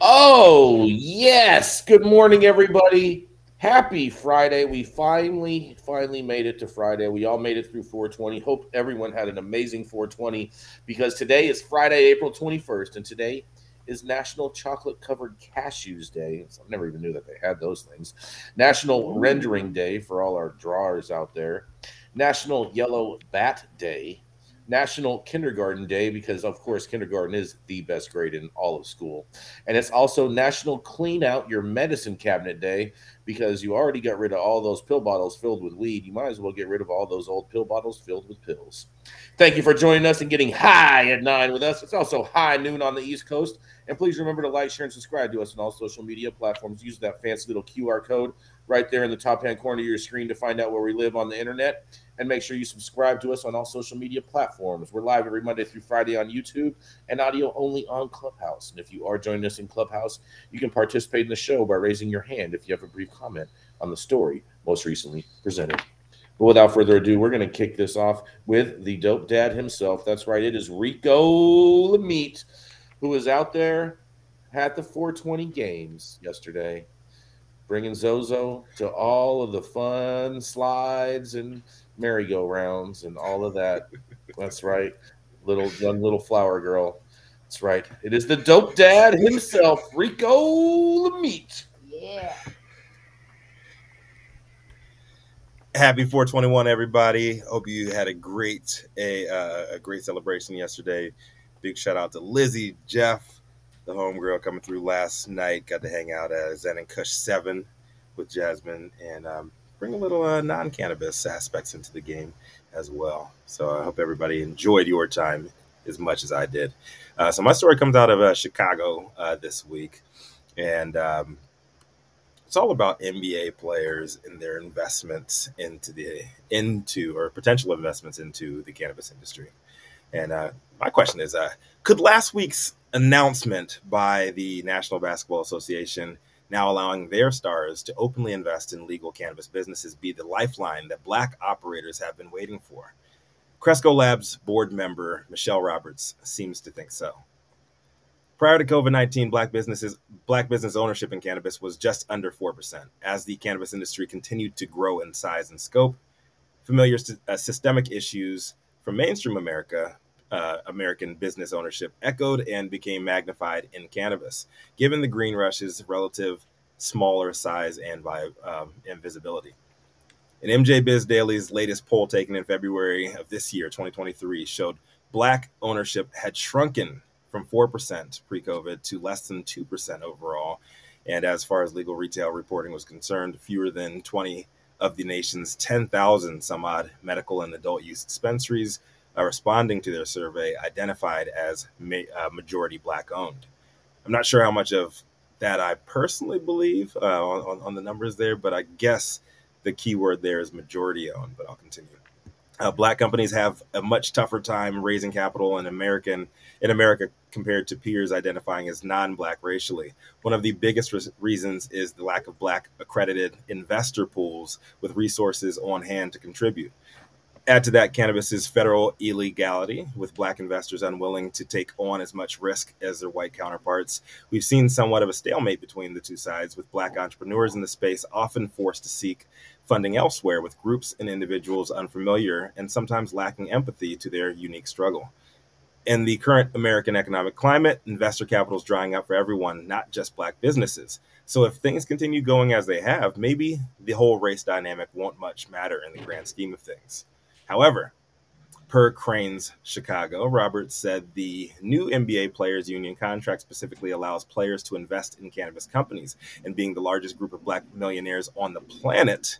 Oh, yes. Good morning, everybody. Happy Friday. We finally, finally made it to Friday. We all made it through 420. Hope everyone had an amazing 420 because today is Friday, April 21st, and today is National Chocolate Covered Cashews Day. I never even knew that they had those things. National Rendering Day for all our drawers out there. National Yellow Bat Day. National Kindergarten Day because, of course, kindergarten is the best grade in all of school. And it's also National Clean Out Your Medicine Cabinet Day because you already got rid of all those pill bottles filled with weed. You might as well get rid of all those old pill bottles filled with pills. Thank you for joining us and getting high at nine with us. It's also high noon on the East Coast. And please remember to like, share, and subscribe to us on all social media platforms. Use that fancy little QR code right there in the top hand corner of your screen to find out where we live on the internet. And make sure you subscribe to us on all social media platforms. We're live every Monday through Friday on YouTube and audio only on Clubhouse. And if you are joining us in Clubhouse, you can participate in the show by raising your hand if you have a brief comment on the story most recently presented. But without further ado, we're going to kick this off with the dope dad himself. That's right, it is Rico Lamitte, who was out there at the 420 games yesterday, bringing Zozo to all of the fun slides and merry-go-rounds and all of that. That's right, little young little flower girl. That's right. It is the dope dad himself, Rico Lamitte. Yeah. Happy 421, everybody. Hope you had a great a, uh, a great celebration yesterday. Big shout out to Lizzie, Jeff, the homegirl coming through last night. Got to hang out at Zen and Kush 7 with Jasmine and um, bring a little uh, non cannabis aspects into the game as well. So I hope everybody enjoyed your time as much as I did. Uh, so my story comes out of uh, Chicago uh, this week. And um, it's all about NBA players and their investments into the into or potential investments into the cannabis industry. And uh, my question is, uh, could last week's announcement by the National Basketball Association, now allowing their stars to openly invest in legal cannabis businesses, be the lifeline that Black operators have been waiting for? Cresco Labs board member Michele Roberts seems to think so. Prior to COVID 19, black businesses black business ownership in cannabis was just under 4%. As the cannabis industry continued to grow in size and scope, familiar uh, systemic issues from mainstream America, uh, American business ownership echoed and became magnified in cannabis, given the green rush's relative smaller size and, um, and visibility. In MJ Biz Daily's latest poll taken in February of this year, 2023, showed black ownership had shrunken from 4% pre COVID to less than 2% overall. And as far as legal retail reporting was concerned, fewer than 20 of the nation's 10,000 some odd medical and adult use dispensaries uh, responding to their survey identified as ma- uh, majority black owned. I'm not sure how much of that I personally believe uh, on, on, the numbers there, but I guess the key word there is majority owned, but I'll continue. Uh, black companies have a much tougher time raising capital in American in America compared to peers identifying as non-black racially. One of the biggest re- reasons is the lack of black accredited investor pools with resources on hand to contribute. Add to that cannabis's federal illegality, with black investors unwilling to take on as much risk as their white counterparts. We've seen somewhat of a stalemate between the two sides, with black entrepreneurs in the space often forced to seek funding elsewhere, with groups and individuals unfamiliar and sometimes lacking empathy to their unique struggle. In the current American economic climate, investor capital is drying up for everyone, not just black businesses. So if things continue going as they have, maybe the whole race dynamic won't much matter in the grand scheme of things. However, per Crain's Chicago, Roberts said the new NBA Players Union contract specifically allows players to invest in cannabis companies. And being the largest group of black millionaires on the planet,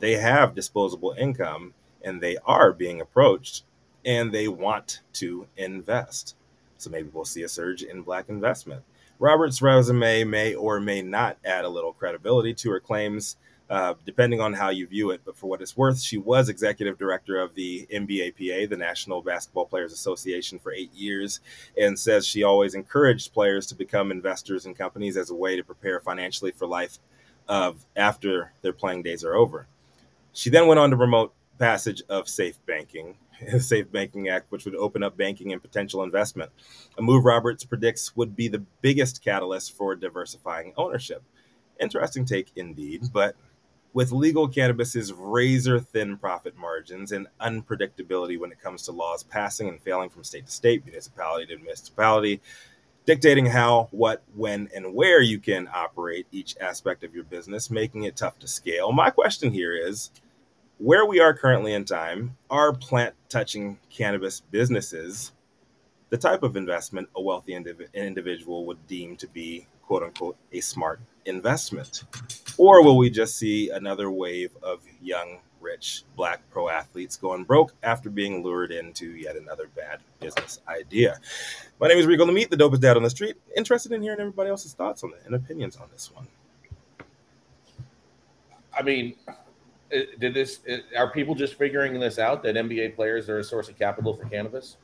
they have disposable income and they are being approached and they want to invest. So maybe we'll see a surge in black investment. Roberts' resume may or may not add a little credibility to her claims uh, depending on how you view it. But for what it's worth, she was executive director of the NBAPA, the National Basketball Players Association, for eight years, and says she always encouraged players to become investors in companies as a way to prepare financially for life of after their playing days are over. She then went on to promote passage of safe banking, the Safe Banking Act, which would open up banking and potential investment. A move Roberts predicts would be the biggest catalyst for diversifying ownership. Interesting take indeed, but with legal cannabis's razor thin profit margins and unpredictability when it comes to laws passing and failing from state to state, municipality to municipality, dictating how, what, when, and where you can operate each aspect of your business, making it tough to scale. My question here is where we are currently in time, are plant touching cannabis businesses the type of investment a wealthy indiv- individual would deem to be, quote unquote, a smart investment? Or will we just see another wave of young, rich black pro athletes going broke after being lured into yet another bad business idea? My name is Rico Lamitte, the dopest dad on the street. Interested in hearing everybody else's thoughts on it and opinions on this one. I mean, uh, did this? Uh, are people just figuring this out that NBA players are a source of capital for cannabis?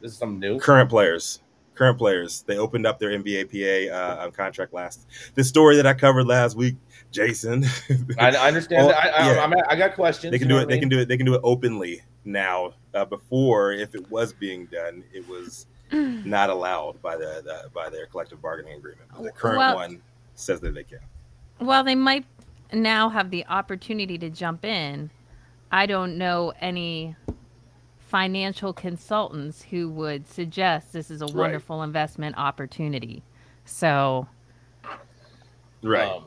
This is something new. Current players current players. They opened up their NBAPA uh, contract last. The story that I covered last week, Jason. I, I understand. that. I, yeah. I, I, got questions. They can do it. They mean? can do it. They can do it openly now. Uh, before, if it was being done, it was not allowed by the, the, by their collective bargaining agreement. The current well, one says that they can. Well, they might now have the opportunity to jump in. I don't know any financial consultants who would suggest this is a wonderful right. investment opportunity. So, right, um,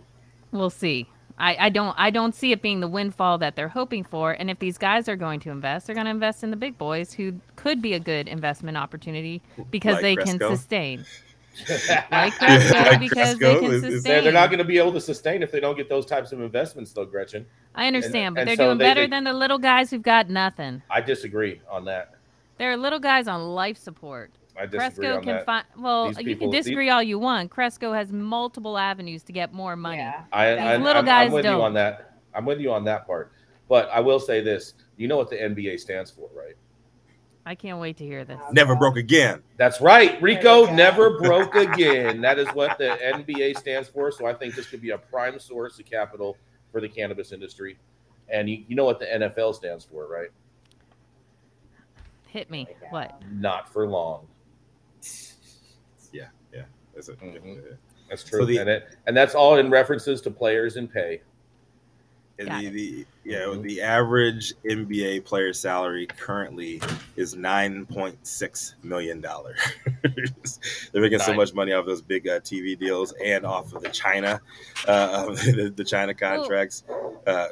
we'll see. I, I don't I don't see it being the windfall that they're hoping for. And if these guys are going to invest, they're going to invest in the big boys who could be a good investment opportunity because like they Cresco. can sustain. like Cresco because Cresco they can sustain. They're not going to be able to sustain if they don't get those types of investments, though, Gretchen. I understand, and, but and they're so doing they, better they, than the little guys who've got nothing. I disagree on that. There are little guys on life support. I disagree Cresco can find. Well, people, you can disagree these, all you want. Cresco has multiple avenues to get more money. Yeah. I, I, little I'm, guys I'm with don't. you on that. I'm with you on that part. But I will say this: you know what the NBA stands for, right? I can't wait to hear this. Never broke again. That's right. Rico never broke again. That is what the NBA stands for. So I think this could be a prime source of capital for the cannabis industry. And you, you know what the NFL stands for, right? Hit me. What? Not for long. Yeah, yeah. That's, a, mm-hmm. that's true. So the, and, it, and that's all in references to players and pay. The, the yeah mm-hmm. the average NBA player salary currently is nine point six million dollars. They're making Nine. so much money off those big uh, TV deals and off of the China, uh, the, the, China contracts. Uh,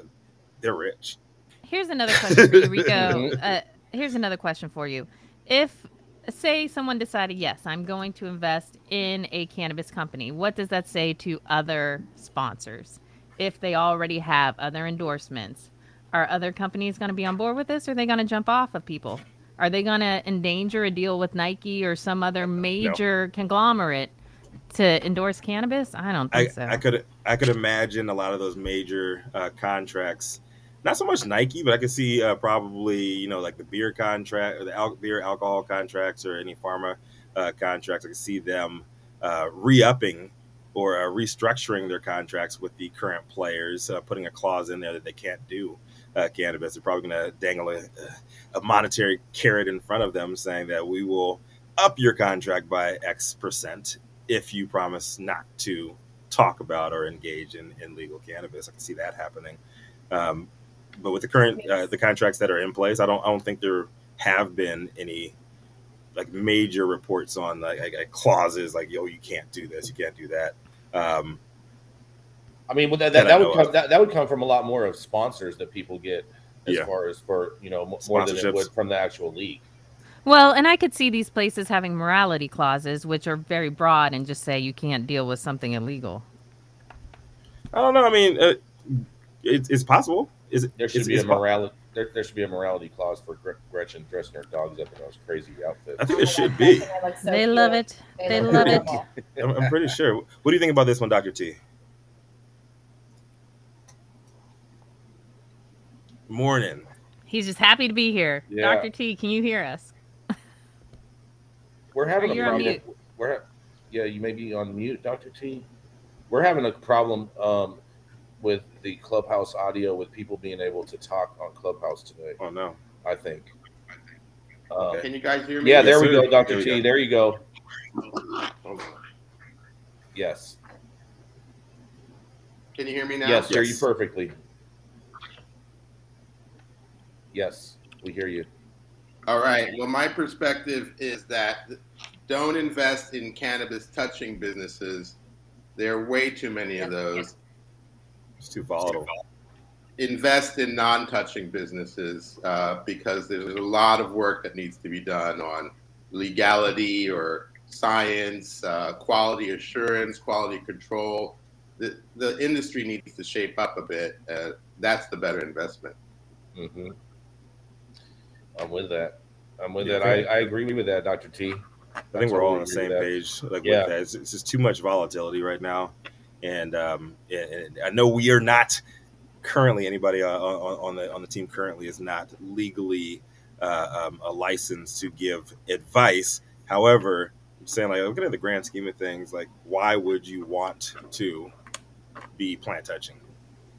they're rich. Here's another question for you, Rico. Uh, here's another question for you. If say someone decided, yes, I'm going to invest in a cannabis company, what does that say to other sponsors? If they already have other endorsements. Are other companies going to be on board with this? Or are they going to jump off of people? Are they going to endanger a deal with Nike or some other major no. conglomerate to endorse cannabis? I don't think I, so. I could I could imagine a lot of those major uh, contracts. Not so much Nike, but I could see uh, probably you know like the beer contract or the al- beer alcohol contracts or any pharma uh, contracts. I could see them uh, re-upping or uh, restructuring their contracts with the current players, uh, putting a clause in there that they can't do. uh, cannabis. They're probably going to dangle a, a monetary carrot in front of them, saying that we will up your contract by X percent if you promise not to talk about or engage in, in legal cannabis. I can see that happening. Um, but with the current uh, the contracts that are in place, I don't I don't think there have been any like major reports on like, like, like clauses like yo you can't do this you can't do that. Um, I mean, that, that, That that would come that, that would come from a lot more of sponsors that people get as Yeah. far as for you know more than it would from the actual league. Well, and I could see these places having morality clauses, which are very broad and just say you can't deal with something illegal. I don't know. I mean, uh, it, it's possible. Is it? There should it's, be it's a morality. There, there should be a morality clause for Gretchen dressing her dogs up in those crazy outfits. I think there should be. they love it. They love it. I'm, I'm pretty sure. What do you think about this one, Doctor T? Morning. He's just happy to be here. Yeah. Dr. T, can you hear us? We're having Or a problem. We're yeah, you may be on mute, Doctor T. We're having a problem um, with the clubhouse audio with people being able to talk on clubhouse today. Oh no. I think. Um, Can you guys hear me? Yeah, Yes, there we sir. go, Doctor we T. go. There you go. Yes, Can you hear me now? yes, hear you perfectly. Yes, we hear you. All right. Well, my perspective is that don't invest in cannabis touching businesses. There are way too many of those. It's too volatile. Invest in non touching businesses uh, because there's a lot of work that needs to be done on legality or science, uh, quality assurance, quality control. The, the industry needs to shape up a bit. Uh, that's the better investment. hmm I'm with that. I'm with Yeah, that. I I, agree with that, Doctor T. I think we're all on the same page. Like Yeah. with that, it's, it's just too much volatility right now, and um, and, I know we are not currently anybody on, on the on the team currently is not legally uh, um, a license to give advice. However, I'm saying like looking at the grand scheme of things, like why would you want to be plant touching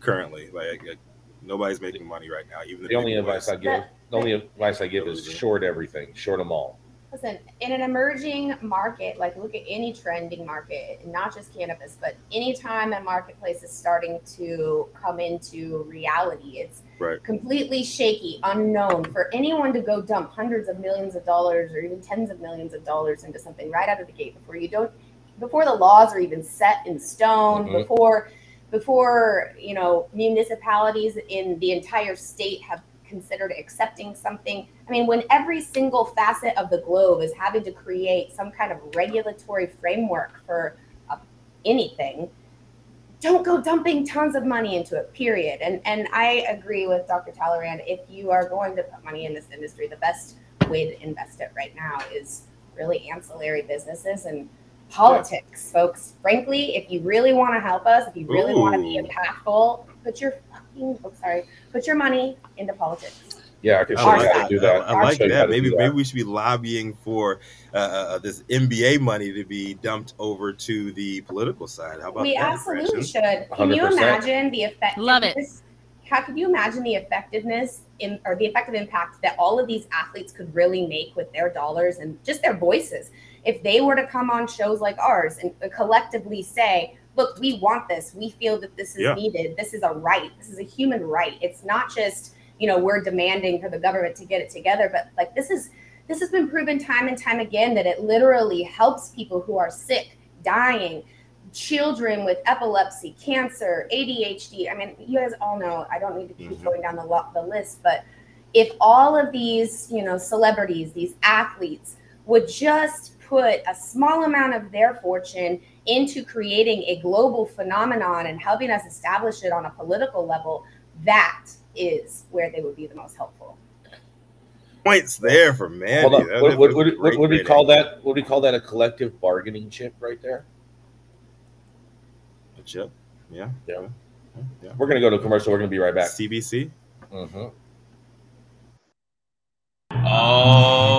currently? Like, like, nobody's making money right now. Even the, The only advice. I give, the only advice I give is short everything, short them all. Listen, in an emerging market, like look at any trending market, not just cannabis, but anytime a marketplace is starting to come into reality, it's Right. completely shaky, unknown for anyone to go dump hundreds of millions of dollars or even tens of millions of dollars into something right out of the gate before you don't, before the laws are even set in stone, Mhm. before, before you know municipalities in the entire state have considered accepting something. I mean, when every single facet of the globe is having to create some kind of regulatory framework for uh, anything, don't go dumping tons of money into it. Period. And and I agree with Dr. Talleyrand. If you are going to put money in this industry, the best way to invest it right now is really ancillary businesses and politics, folks. Frankly, if you really want to help us, if you really want to be impactful, put your fucking oh, sorry, put your money into politics. Yeah, I can I show you like how to that. do that. I, I like show you how that. Maybe that. maybe we should be lobbying for uh, uh, this NBA money to be dumped over to the political side. How about we that? absolutely Gretchen? should. Can you 100%. imagine the effect? Love it. How could you imagine the effectiveness in, or the effective impact that all of these athletes could really make with their dollars and just their voices if they were to come on shows like ours and collectively say, "Look, we want this. We feel that this is Yeah. needed. This is a right. This is a human right. It's not just you know we're demanding for the government to get it together, but like this is this has been proven time and time again that it literally helps people who are sick, dying, children with epilepsy, cancer, ADHD. I mean, you guys all know. I don't need to keep Mhm. going down the lo- the list, but if all of these, you know, celebrities, these athletes would just put a small amount of their fortune into creating a global phenomenon and helping us establish it on a political level, that is where they would be the most helpful. Points there for Manndie. Hold on. That- What, that what, what, what, would we call that? Would we call that a collective bargaining chip right there? A chip? Yeah. Yeah. Yeah. We're gonna go to commercial. We're gonna be right back. CBC. hmm Oh,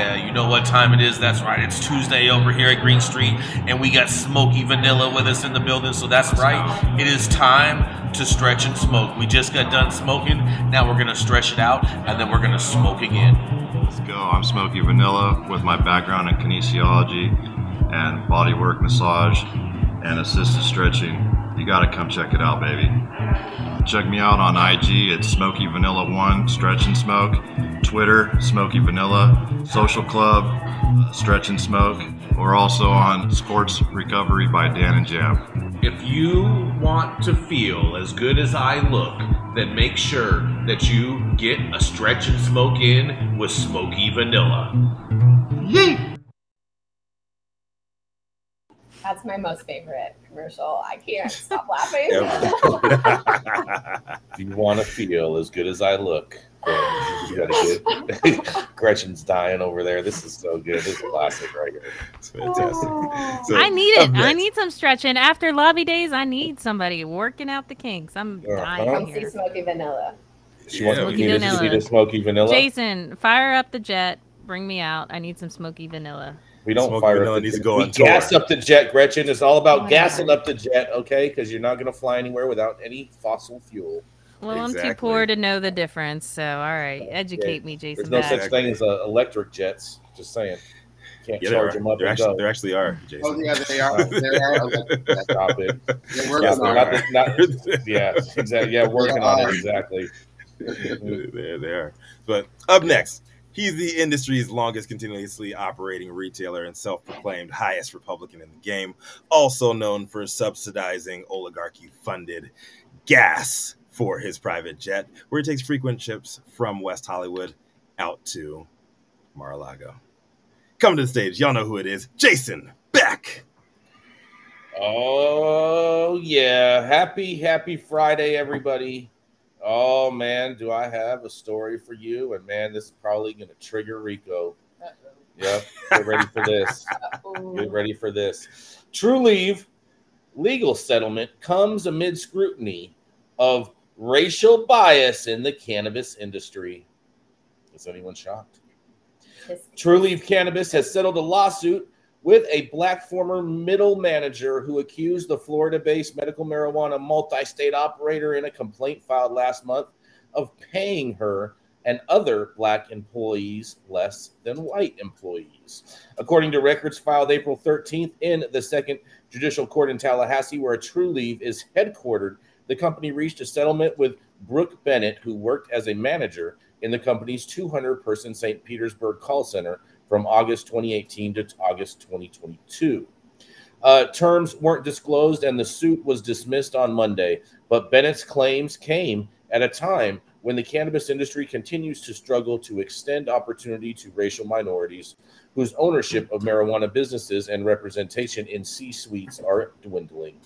yeah, you know what time it is. That's right. It's Tuesday over here at Green Street, and we got Smoky Vanilla with us in the building. So that's right. It is time to stretch and smoke. We just got done smoking. Now we're going to stretch it out, and then we're going to smoke again. Let's go. I'm Smoky Vanilla with my background in kinesiology and bodywork massage and assisted stretching. You got to come check it out, baby. Check me out on IG at Smoky Vanilla One Stretch and Smoke, Twitter Smoky Vanilla, Social Club uh, Stretch and Smoke. We're also on Sports Recovery by Dan and Jam. If you want to feel as good as I look, then make sure that you get a stretch and smoke in with Smoky Vanilla. Yay! That's my most favorite commercial. I can't stop laughing. If you want to feel as good as I look, you gotta get. Gretchen's dying over there. This is so good. This is classic right here. It's fantastic. So, I need it. I need some stretching after lobby days. I need somebody working out the kinks. I'm Uh-huh. dying Come see. Smoky Vanilla. She wants Yeah, me we to see the smoky vanilla. Jason, fire up the jet. Bring me out. I need some smoky vanilla. We don't Smoky fire Vanilla up the needs to go we on tour. gas up the jet, Gretchen. It's all about Oh gassing God. up the jet, okay? Because you're not going to fly anywhere without any fossil fuel. Well, I'm too poor to know the difference. So, all right, educate me, Jason. There's no Back. such thing as uh, electric jets. Just saying. Can't Yeah, there, charge are. them up there, and actually, go. there actually are, Jason. Oh yeah, they are. There are. electric- Stop it. They're working they're on not, it. not, yeah, exactly. Yeah, working on it exactly. there they are. But up next, he's the industry's longest continuously operating retailer and self-proclaimed highest Republican in the game, also known for subsidizing oligarchy-funded gas for his private jet, where he takes frequent trips from West Hollywood out to Mar-a-Lago. Coming to the stage, y'all know who it is, Jason Beck. Oh yeah, happy happy Friday, everybody. Oh man, do I have a story for you? And man, this is probably gonna trigger Rico. Yep, get ready for this. Get ready for this. Trulieve legal settlement comes amid scrutiny of racial bias in the cannabis industry. Is anyone shocked? Trulieve Cannabis has settled a lawsuit with a black former middle manager who accused the Florida based medical marijuana multi state operator in a complaint filed last month of paying her and other black employees less than white employees. According to records filed April 13th in the Second Judicial Court in Tallahassee, where Trulieve is headquartered, the company reached a settlement with Brooke Bennett, who worked as a manager in the company's 200 person St. Petersburg call center from August 2018 to August 2022. Uh, terms weren't disclosed and the suit was dismissed on Monday, but Bennett's claims came at a time when the cannabis industry continues to struggle to extend opportunity to racial minorities whose ownership of marijuana businesses and representation in C suites are dwindling.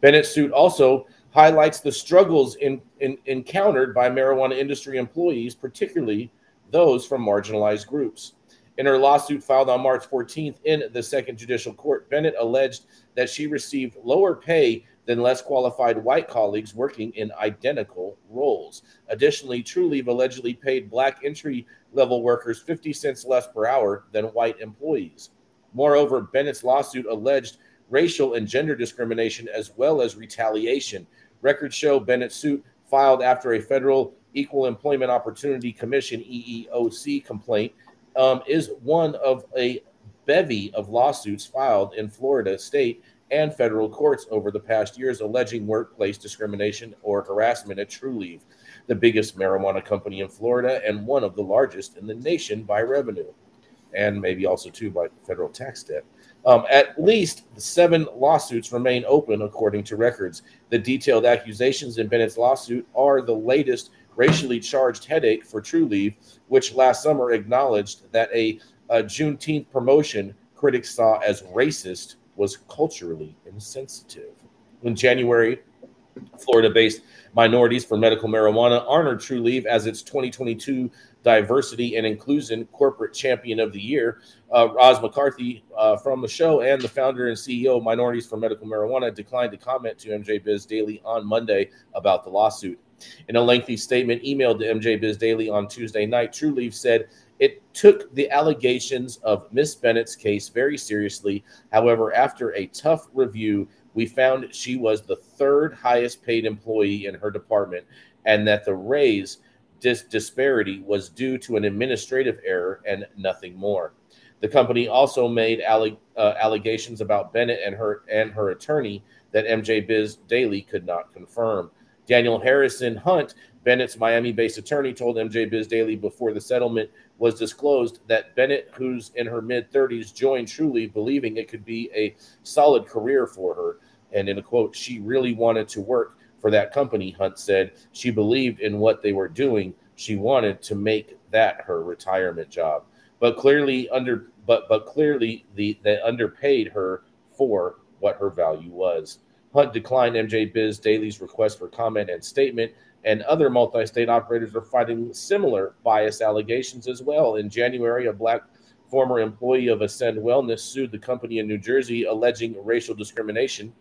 Bennett's suit also highlights the struggles in, in, encountered by marijuana industry employees, particularly those from marginalized groups. In her lawsuit filed on March 14th in the Second Judicial Court, Bennett alleged that she received lower pay than less qualified white colleagues working in identical roles. Additionally, Trulieve allegedly paid black entry level workers 50 cents less per hour than white employees. Moreover, Bennett's lawsuit alleged racial and gender discrimination as well as retaliation. Records show Bennett's suit filed after a federal Equal Employment Opportunity Commission EEOC complaint um, is one of a bevy of lawsuits filed in Florida state and federal courts over the past years alleging workplace discrimination or harassment at Trulieve, the biggest marijuana company in Florida and one of the largest in the nation by revenue, and maybe also too by federal tax debt. Um, at least seven lawsuits remain open, according to records. The detailed accusations in Bennett's lawsuit are the latest racially charged headache for True Trulieve, which last summer acknowledged that a, a Juneteenth promotion critics saw as racist was culturally insensitive. In January, Florida based Minorities for Medical Marijuana honored True Trulieve as its 2022 Diversity and Inclusion Corporate Champion of the Year. Uh, Roz McCarthy uh, from the show and the founder and CEO of Minorities for Medical Marijuana declined to comment to MJ Biz Daily on Monday about the lawsuit. In a lengthy statement emailed to MJ Biz Daily on Tuesday night, Trulieve said It took the allegations of Miss Bennett's case very seriously. However, after a tough review, we found she was the third highest paid employee in her department and that the raise dis- disparity was due to an administrative error and nothing more. The company also made uh, allegations about Bennett and her and her attorney that MJ Biz Daily could not confirm. Daniel Harrison Hunt, Bennett's Miami-based attorney, told MJ Biz Daily before the settlement was disclosed that Bennett, who's in her mid 30s, joined Trulieve believing it could be a solid career for her. And in a quote, she really wanted to work for that company, Hunt said. She believed in what they were doing. She wanted to make that her retirement job. But clearly under but but clearly the they underpaid her for what her value was. Hunt declined MJ Biz Daily's request for comment and statement, and other multi state operators are fighting similar bias allegations as well. In January, a black former employee of Ascend Wellness sued the company in New Jersey alleging racial discrimination.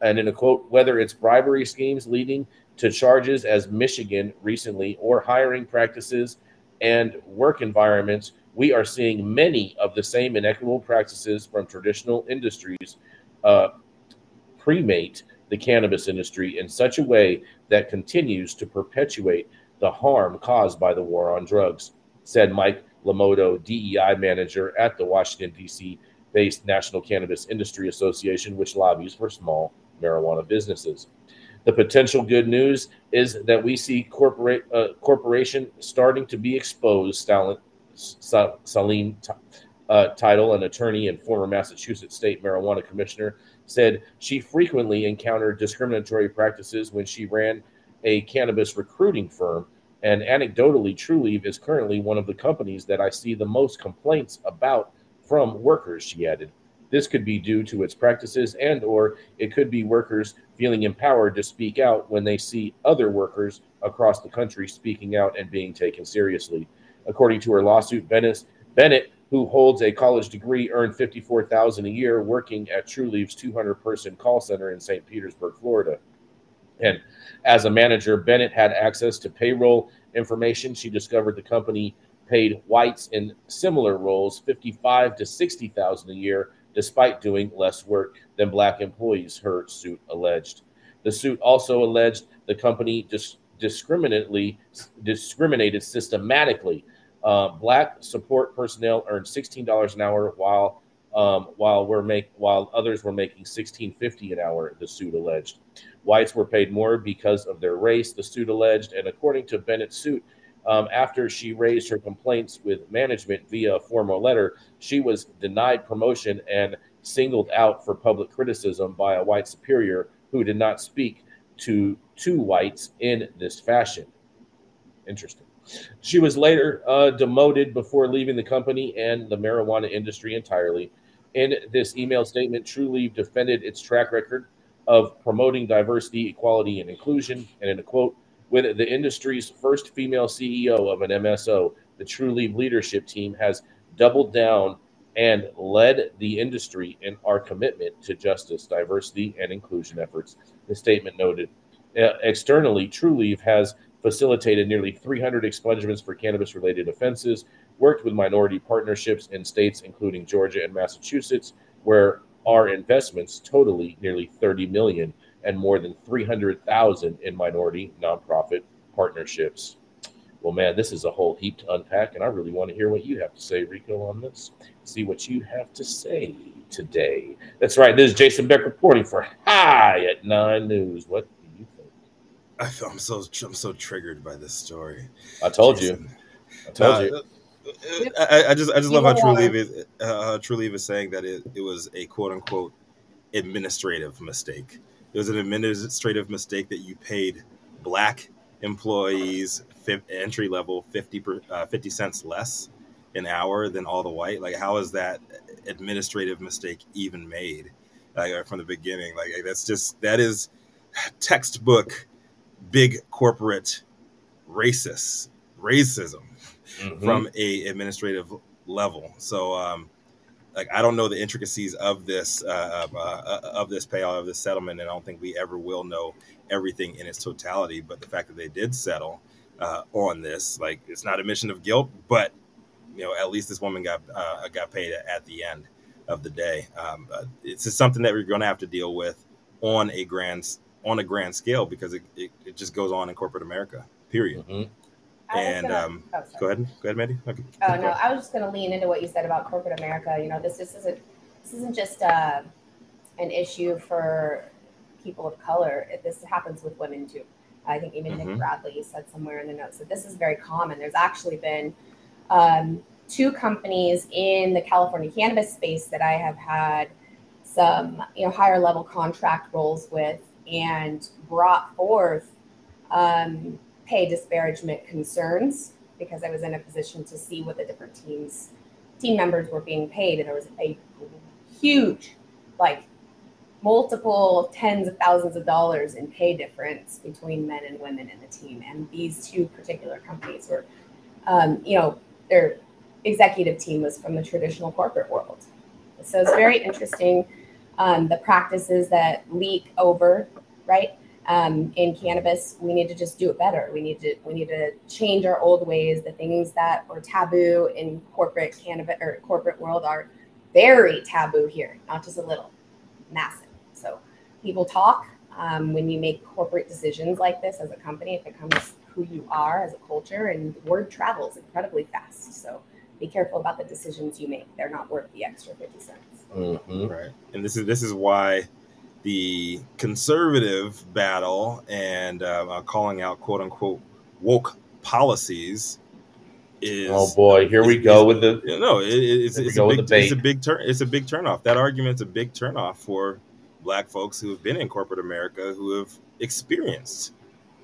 And in a quote, whether it's bribery schemes leading to charges as Michigan recently or hiring practices and work environments, we are seeing many of the same inequitable practices from traditional industries uh, cremate the cannabis industry in such a way that continues to perpetuate the harm caused by the war on drugs, said Mike Lamoto, DEI manager at the Washington, D.C. based National Cannabis Industry Association, which lobbies for small marijuana businesses. The potential good news is that we see corporate uh, corporation starting to be exposed. Stalin, Salim uh, Title, an attorney and former Massachusetts State Marijuana Commissioner, said she frequently encountered discriminatory practices when she ran a cannabis recruiting firm. And anecdotally, Trulieve is currently one of the companies that I see the most complaints about from workers, she added. This could be due to its practices and or it could be workers feeling empowered to speak out when they see other workers across the country speaking out and being taken seriously. According to her lawsuit, Bennett, Bennett who holds a college degree, earned 54000 a year working at Trulieve's 200-person call center in St. Petersburg, Florida. And as a manager, Bennett had access to payroll information. She discovered the company paid whites in similar roles 55 to 60,000 a year despite doing less work than black employees, her suit alleged. The suit also alleged the company dis- discriminately discriminated systematically. Uh, black support personnel earned $16 an hour while um, while we're make while others were making 16.50 an hour. The suit alleged whites were paid more because of their race. The suit alleged, and according to Bennett's suit, um, after she raised her complaints with management via a formal letter, she was denied promotion and singled out for public criticism by a white superior who did not speak to two whites in this fashion. Interesting. She was later uh, demoted before leaving the company and the marijuana industry entirely. In this email statement, Trulieve defended its track record of promoting diversity, equality, and inclusion. And in a quote, with the industry's first female CEO of an MSO, the Trulieve leadership team has doubled down and led the industry in our commitment to justice, diversity, and inclusion efforts. The statement noted. Uh, externally, Trulieve has facilitated nearly 300 expungements for cannabis related offenses, worked with minority partnerships in states including Georgia and Massachusetts, where our investments totally nearly 30 million and more than 300,000 in minority nonprofit partnerships. Well, man, this is a whole heap to unpack, and I really want to hear what you have to say, Rico, on this. See what you have to say today. That's right. This is Jason Beck reporting for High at Nine News. What? I feel I'm so I'm so triggered by this story. I told Jason. you. I told uh, you. I, I, just I just you love how Trulieve is uh, Trulieve is saying that it, it was a quote unquote administrative mistake. It was an administrative mistake that you paid black employees entry level 50 per, uh, 50 cents less an hour than all the white like how is that administrative mistake even made like from the beginning like that's just that is textbook big corporate racist racism mm-hmm. from a administrative level so um like I don't know the intricacies of this uh, uh, uh, of this payout of this settlement, and I don't think we ever will know everything in its totality. But the fact that they did settle uh, on this, like, it's not admission of guilt, but you know, at least this woman got uh, got paid at the end of the day. Um, uh, it's just something that we're going to have to deal with on a grand on a grand scale because it, it, it just goes on in corporate America. Period. Mhm. And gonna- um, oh, go ahead, go ahead, Manndie. Okay. Oh no, I was just going to lean into what you said about corporate America. You know, this this isn't this isn't just uh, an issue for people of color. It, this happens with women too. I think even Mhm. Nick Bradley said somewhere in the notes that this is very common. There's actually been um, two companies in the California cannabis space that I have had some you know higher level contract roles with and brought forth um, pay disparagement concerns because I was in a position to see what the different teams team members were being paid. And there was a huge like multiple tens of thousands of dollars in pay difference between men and women in the team. And these two particular companies were um, you know their executive team was from the traditional corporate world. So it's very interesting um, the practices that leak over right? Um, in cannabis we need to just do it better. We need to we need to change our old ways. The things that were taboo in corporate cannabis or corporate world are very taboo here not just a little massive. So people talk um, when you make corporate decisions like this as a company it becomes who you are as a culture and word travels incredibly fast. So be careful about the decisions you make. They're not worth the extra 50 cents Mhm. Right. And this is this is why the conservative battle and uh, uh, calling out quote unquote woke policies is Oh boy, here we go with the. you know, it, it's, it's, a big, it's a big turn. It's a big turnoff. That argument's a big turnoff for black folks who have been in corporate America who have experienced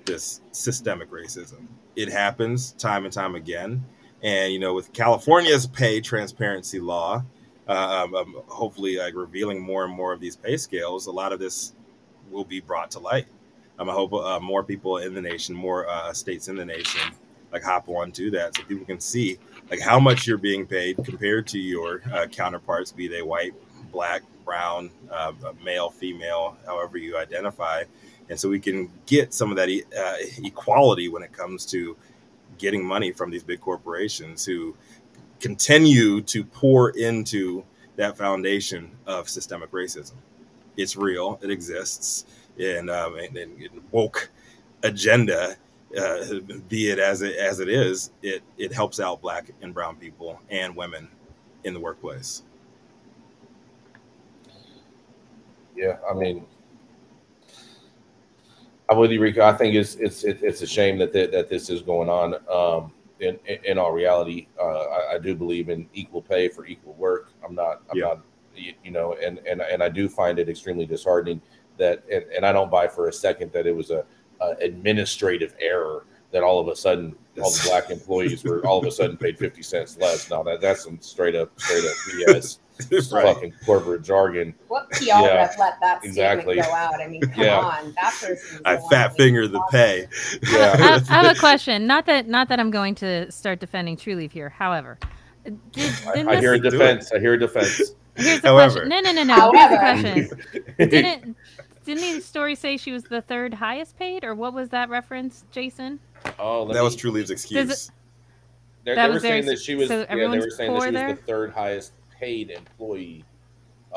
this systemic racism. It happens time and time again. And you know, with California's pay transparency law, uh, um, um, hopefully, like revealing more and more of these pay scales, a lot of this will be brought to light. Um, I hope uh, more people in the nation, more uh, states in the nation, like hop on to that, so people can see like how much you're being paid compared to your uh, counterparts, be they white, black, brown, uh, male, female, however you identify, and so we can get some of that e- uh, equality when it comes to getting money from these big corporations who continue to pour into that foundation of systemic racism. It's real, it exists, and, um, and, and woke agenda uh, be it as it as it is, it it helps out black and brown people and women in the workplace. Yeah, I mean, I'm with you, Rico. I think it's it's it's a shame that th- that this is going on. Um, in in all reality, uh, I, I do believe in equal pay for equal work. I'm not. I'm Yeah. not. You you know, and and and I do find it extremely disheartening that, and, and I don't buy for a second that it was a, a administrative error that all of a sudden all the black employees were all of a sudden paid 50 cents less. No, that that's some straight up straight up BS. Right. Fucking corporate jargon. What PR Yeah, rep let that exactly. statement go out? I mean, come Yeah. on, that person. I fat finger the pay. I, Yeah. have, I have a question. Not that not that I'm going to start defending Trulieve here. However, did, I, didn't I this- hear a Do it. defense. I hear a defense. here's the However. question. No, no, no, no. Here's the question. Didn't didn't the story say she was the third highest paid, or what was that reference, Jason? Oh, That me- was Trulieve's excuse. They, they were was their saying that she was. so yeah, they were saying that she was there? the third highest paid employee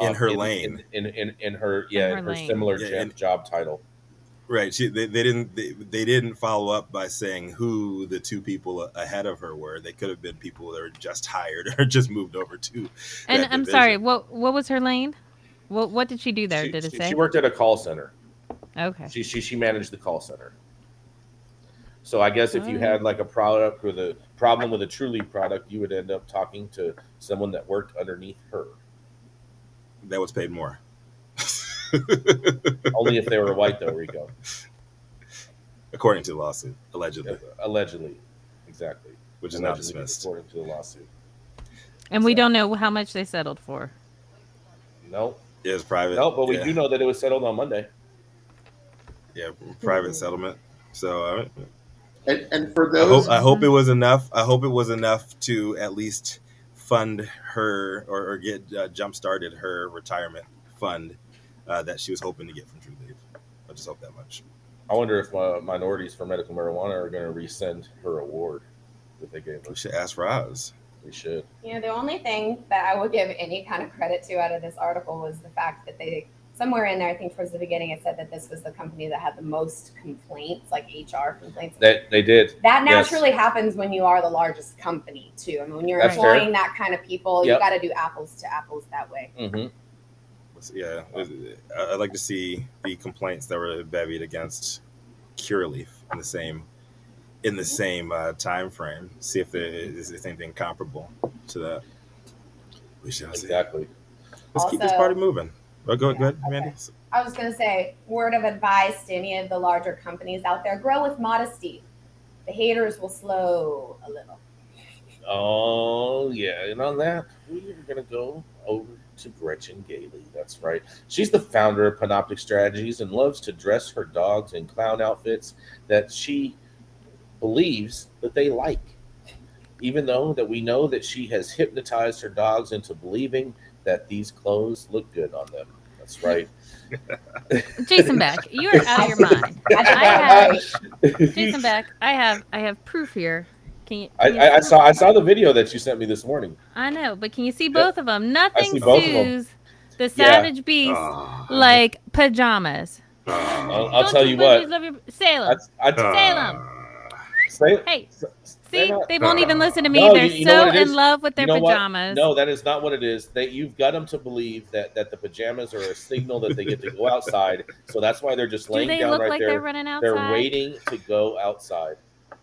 In um, her lane. In in, in, in her yeah her in her lane. similar Yeah, job, and- job title. Right. She, they, they didn't they, they didn't follow up by saying who the two people ahead of her were. They could have been people that were just hired or just moved over to. And I'm division. sorry. What what was her lane? What what did she do there? She, did it she- say? she worked at a call center. okay. She she she managed the call center. So I guess if you Oh. had like a product with a problem with a Trulieve product, you would end up talking to someone that worked underneath her. That was paid more. Only if they were white, though, Rico. According to the lawsuit, allegedly, Allegedly, exactly. which is now Allegedly, dismissed. according to the lawsuit. And we don't know how much they settled for. No, It was private. no, but we yeah, do know that it was settled on Monday. Yeah, private settlement. So uh, And, and for I hope those, I hope it was enough. I hope it was enough to at least fund her or, or get uh, jump started her retirement fund uh, that she was hoping to get from True Leave. I just hope that much. I wonder if uh, minorities for medical marijuana are going to rescind her award that they gave her. We should ask Roz. We should. You know, the only thing that I will give any kind of credit to out of this article was the fact that they somewhere in there, I think towards the beginning, it said that this was the company that had the most complaints, like HR complaints. They, they did. that yes. naturally happens when you are the largest company too. I mean, when you're That's fair. employing that kind of people, Yep. you got to do apples to apples that way. hmm Yeah, I- I'd like to see the complaints that were levied against Curaleaf in the same in the same uh, time frame. See if there is anything comparable to that. We shall see. Exactly. Let's keep this party moving. Oh, go, go ahead, Okay. Manndie. I was going to say, word of advice to any of the larger companies out there: grow with modesty. The haters will slow a little. Oh yeah, and on that we are gonna go over to Gretchen Gailey. That's right. She's the founder of Panoptic Strategies and loves to dress her dogs in clown outfits that she believes that they like. Even though that we know that she has hypnotized her dogs into believing that these clothes look good on them. That's right. Jason Beck, you are out of your mind. I have Jason Beck. I have I have proof here. Can you? I, can you I, I see- saw I saw the video that you sent me this morning. I know, but can you see both of them? Nothing see both sues the savage beast Ah. like pajamas. Ah. I'll, I'll tell you buddies what. Love your, Salem. I, I, Salem. say, Hey, they're see, not- they won't even listen to me. No, They're you- you so in love with their you know what? pajamas. No, that is not what it is. That you've got them to believe that that the pajamas are a signal that they get to go outside. So that's why they're just Do laying they down look right like there. they're running outside? They're waiting to go outside.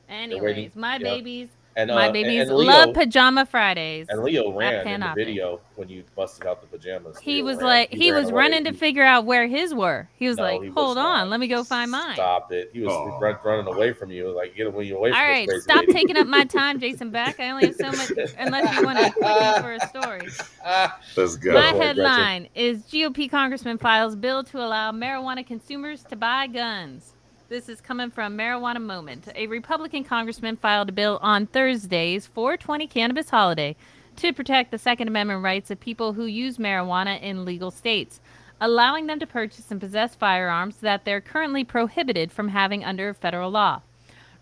Anyways, my yeah. babies, And uh, my and- babies and Leo, love pajama Fridays. and Leo ran in the Panoptic. video when you busted out the pajamas. He Leo was ran. like, he ran was away. running to figure out where his were. He was No, like, he was hold not. on, let me go find mine. Stop it. He was Aw. run, running away from you. Like get away away All from right, this crazy stop lady. taking up my time, Jason Beck. I only have so much, unless you want a quickie for a story. Let's go. My for it, Gretchen. headline is GOP Congressman files bill to allow marijuana consumers to buy guns. This is coming from Marijuana Moment. A Republican congressman filed a bill on Thursday's 420 cannabis holiday to protect the Second Amendment rights of people who use marijuana in legal states, allowing them to purchase and possess firearms that they're currently prohibited from having under federal law.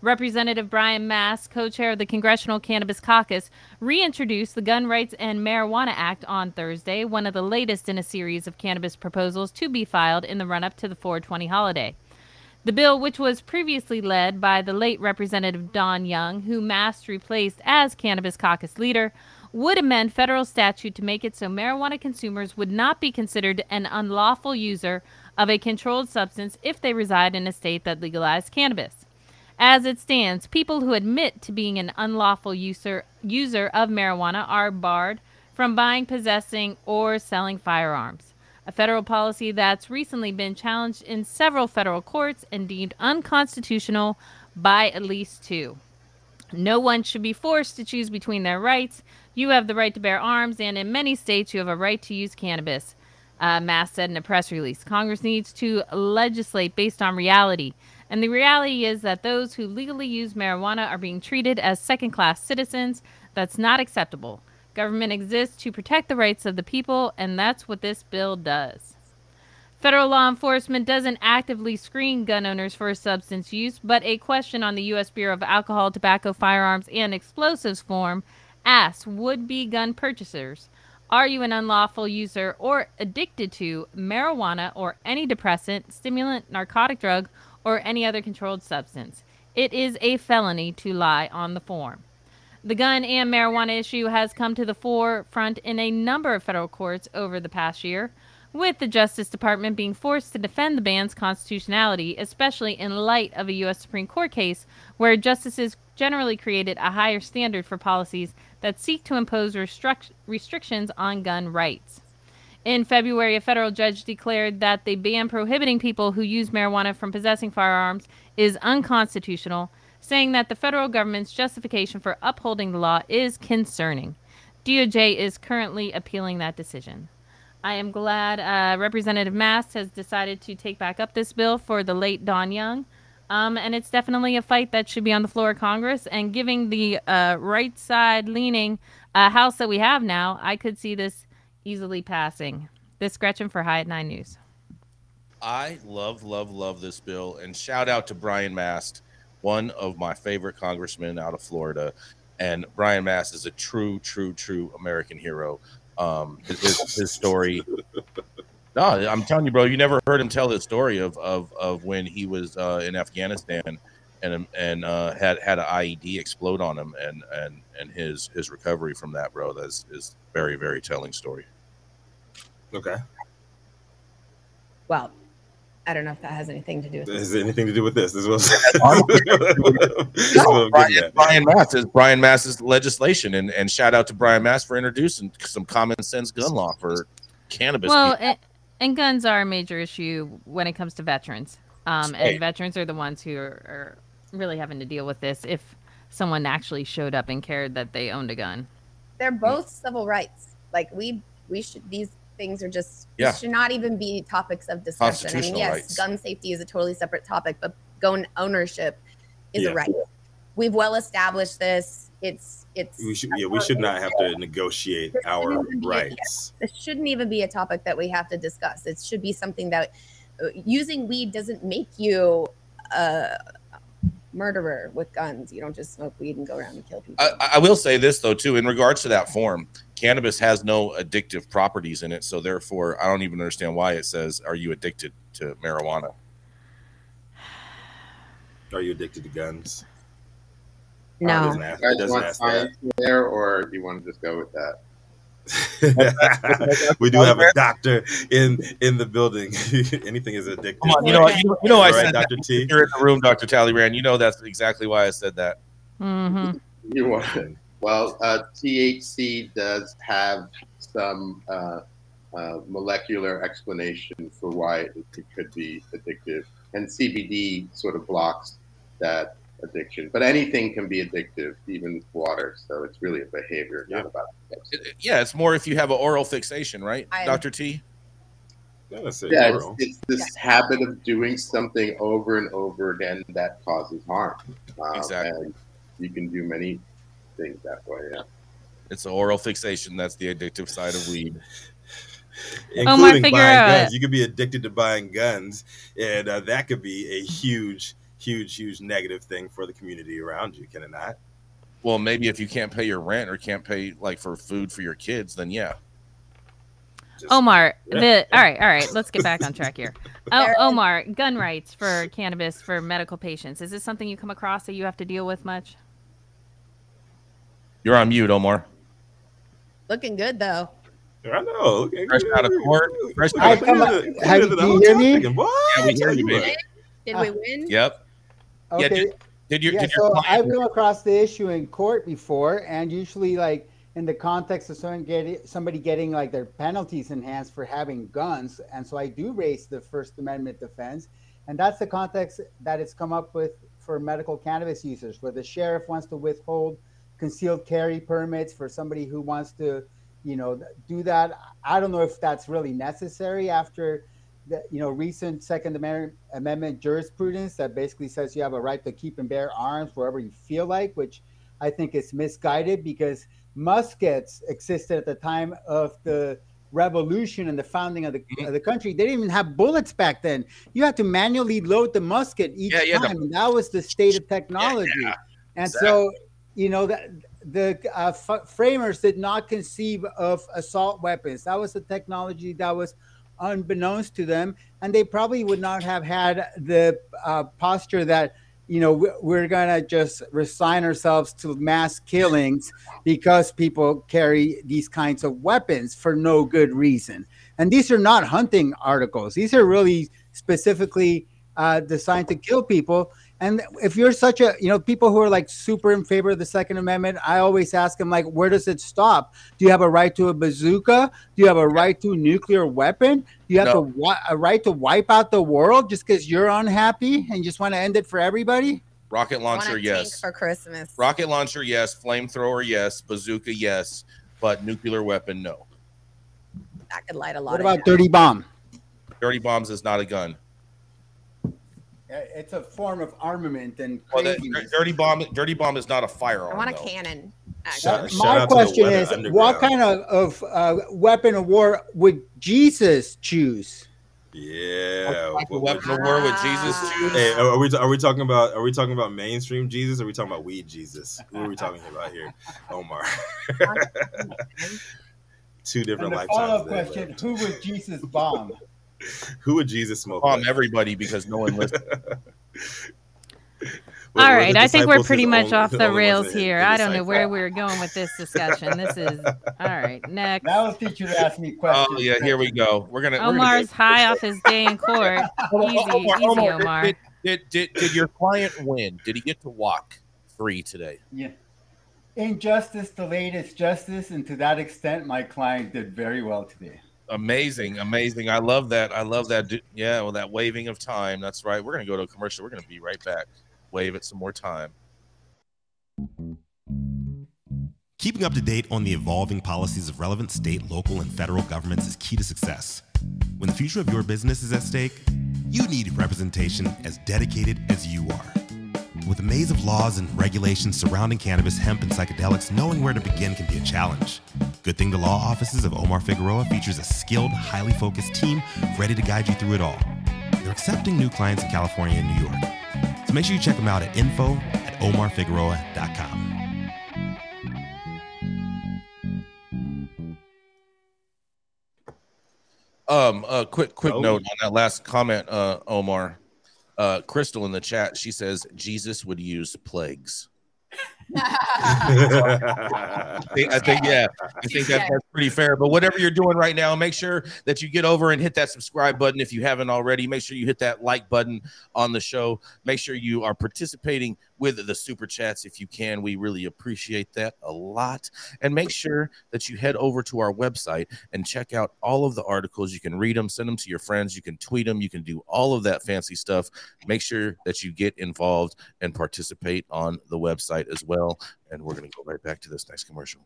Representative Brian Mast, co chair of the Congressional Cannabis Caucus, reintroduced the Gun Rights and Marijuana Act on Thursday, one of the latest in a series of cannabis proposals to be filed in the run up to the 420 holiday. The bill, which was previously led by the late Representative Don Young, who Mast replaced as Cannabis Caucus leader, would amend federal statute to make it so marijuana consumers would not be considered an unlawful user of a controlled substance if they reside in a state that legalized cannabis. As it stands, people who admit to being an unlawful user user of marijuana are barred from buying, possessing, or selling firearms. A federal policy that's recently been challenged in several federal courts and deemed unconstitutional by at least two. No one should be forced to choose between their rights. You have the right to bear arms, and in many states, you have a right to use cannabis. Uh, Mast said in a press release. Congress needs to legislate based on reality. And the reality is that those who legally use marijuana are being treated as second class citizens. That's not acceptable. Government exists to protect the rights of the people, and that's what this bill does. Federal law enforcement doesn't actively screen gun owners for substance use, but a question on the U.S. Bureau of Alcohol, Tobacco, Firearms, and Explosives form asks would be gun purchasers Are you an unlawful user or addicted to marijuana or any depressant, stimulant, narcotic drug, or any other controlled substance? It is a felony to lie on the form. The gun and marijuana issue has come to the forefront in a number of federal courts over the past year, with the Justice Department being forced to defend the ban's constitutionality, especially in light of a U.S. Supreme Court case where justices generally created a higher standard for policies that seek to impose restric- restrictions on gun rights. In February, a federal judge declared that the ban prohibiting people who use marijuana from possessing firearms is unconstitutional, saying that the federal government's justification for upholding the law is concerning. DOJ is currently appealing that decision. I am glad uh, Representative Mast has decided to take back up this bill for the late Don Young. Um, and it's definitely a fight that should be on the floor of Congress. And giving the uh, right side leaning uh, House that we have now, I could see this easily passing. This Gretchen for High at Nine News. I love, love, love this bill. And shout out to Brian Mast, one of my favorite congressmen out of Florida. and Brian Mast is a true, true, true American hero. Um, his, his, his story. No, I'm telling you, bro. You never heard him tell his story of of, of when he was uh, in Afghanistan and and uh, had had an IED explode on him, and and and his his recovery from that, bro. That's is very very telling story. Okay. Well, I don't know if that has anything to do with this. Has anything to do with this? This was this is what I'm getting Brian. Brian Mast is Brian Mast's legislation, and and shout out to Brian Mast for introducing some common sense gun law for cannabis. Well, and, and guns are a major issue when it comes to veterans. Um, Hey. and veterans are the ones who are, are really having to deal with this if someone actually showed up and cared that they owned a gun. They're both civil rights. Like we we should these things are just Yeah. should not even be topics of discussion. I mean, yes, rights. gun safety is a totally separate topic, but gun ownership is Yeah. a right. We've well established this. It's it's We should, yeah, we should not have to negotiate our rights. this shouldn't even be a topic that we have to discuss. It should be something that uh, using weed doesn't make you a murderer with guns. You don't just smoke weed and go around and kill people. I, I will say this though too, in regards to that form, cannabis has no addictive properties in it, so therefore, I don't even understand why it says, "Are you addicted to marijuana?" Are you addicted to guns? It no, doesn't ask, You it guys doesn't want ask science there, or do you want to just go with that? That. we do have a doctor in in the building. Anything is addictive. Come on, you know, what- you know, you know, I All right, said that. Dr. T. You're in the room, Doctor Talleyrand. You know that's exactly why I said that. hmm You want well, uh, THC does have some uh, uh, molecular explanation for why it, it could be addictive, and CBD sort of blocks that addiction. But anything can be addictive, even water. So it's really a behavior, not about. It- it- yeah, it's more if you have an oral fixation, right, I- Doctor T? Not Yeah, it's, it's this habit of doing something over and over again that causes harm. Um, Exactly. And you can do many things that way. Yeah. It's an oral fixation. That's the addictive side of weed. including figure buying out- guns. You could be addicted to buying guns, and uh, that could be a huge, huge, huge negative thing for the community around you. Can it not? Well, maybe if you can't pay your rent or can't pay like for food for your kids, then yeah. Just- Omar, Yeah. the all right, all right. Let's get back on track here. Oh, Omar, gun rights for cannabis for medical patients. Is this something you come across that you have to deal with much? You're on mute, Omar. looking good though. I know. Okay, Fresh out of court. Fresh out of court. Look Have- that. do you hear me? What? Yeah, we hear you, baby. Did we win? Yep. Yeah, Okay. did, did your yeah, did your so client I've come across the issue in court before, and usually, like in the context of someone getting somebody getting like their penalties enhanced for having guns, and so I do raise the First Amendment defense, and that's the context that it's come up with for medical cannabis users, where the sheriff wants to withhold concealed carry permits for somebody who wants to, you know, do that. I don't know if that's really necessary after the you know recent Second Amendment, Amendment jurisprudence that basically says you have a right to keep and bear arms wherever you feel like, which I think is misguided because muskets existed at the time of the revolution and the founding of the, Mhm. of the country. They didn't even have bullets back then. You had to manually load the musket each Yeah, yeah, time, and that was the state of technology. and so, you know, that the uh, f- framers did not conceive of assault weapons. That was the technology that was unbeknownst to them, and they probably would not have had the uh, posture that you know we- we're gonna just resign ourselves to mass killings because people carry these kinds of weapons for no good reason. And these are not hunting articles; these are really specifically uh, designed to kill people. And if you're such a, you know, people who are like super in favor of the Second Amendment, I always ask them, like, where does it stop? Do you have a right to a bazooka? Do you have a right to a nuclear weapon? Do you have No. to a right to wipe out the world just because you're unhappy and just want to end it for everybody? rocket launcher? a tank Yes. for Christmas. Rocket launcher? Yes. Flamethrower? Yes. Bazooka? Yes. But nuclear weapon? No. That could light a lot. What about gas. dirty bomb? Dirty bombs is not a gun. It's a form of armament and Well, the, dirty bomb. Dirty bomb is not a firearm. I want a though. cannon. Shout- actually. shout My out to the question is, what kind of, of uh, weapon of war would Jesus choose? Yeah. what, what, weapon of war with Jesus choose? Hey, are we are we talking about are we talking about mainstream Jesus? Or are we talking about weed Jesus? Who are we talking about here, Omar? Two different And the lifetimes. follow-up question: Who would Jesus bomb? Who would Jesus smoke? Bomb with? everybody because no one listens. What All were right, the I think we're pretty much own- off the the rails that hit here. the I don't know where we're going with this discussion. This is all right. Next, That will teach you to ask me oh, questions. Oh yeah, here we go. We're gonna. we're gonna Omar's high off his day in court. Easy, Omar, easy, Omar, did- Omar. Did, did, did, did your client win? Did he get to walk free today? Yeah. Injustice delayed its justice, and to that extent, my client did very well today. Amazing, amazing. I love that. I love that. Yeah, well, that waving of time. That's right. We're gonna go to a commercial. We're gonna be right back. Wave it some more time. Keeping up to date on the evolving policies of relevant state, local, and federal governments is key to success. When the future of your business is at stake, you need representation as dedicated as you are. With a maze of laws and regulations surrounding cannabis, hemp, and psychedelics, knowing where to begin can be a challenge. Good thing the law offices of Omar Figueroa features a skilled, highly focused team ready to guide you through it all. They're accepting new clients in California and New York. So make sure you check them out at info at omarfigueroa.com. Um, a quick quick Oh. note on that last comment, uh, Omar. Uh, Crystal in the chat, she says Jesus would use plagues. I think, yeah, I think that, that's pretty fair. But whatever you're doing right now, make sure that you get over and hit that subscribe button if you haven't already. Make sure you hit that like button on the show. Make sure you are participating with the super chats if you can. We really appreciate that a lot. And make sure that you head over to our website and check out all of the articles. You can read them, send them to your friends, you can tweet them, you can do all of that fancy stuff. Make sure that you get involved and participate on the website as well. And we're going to go right back to this next commercial.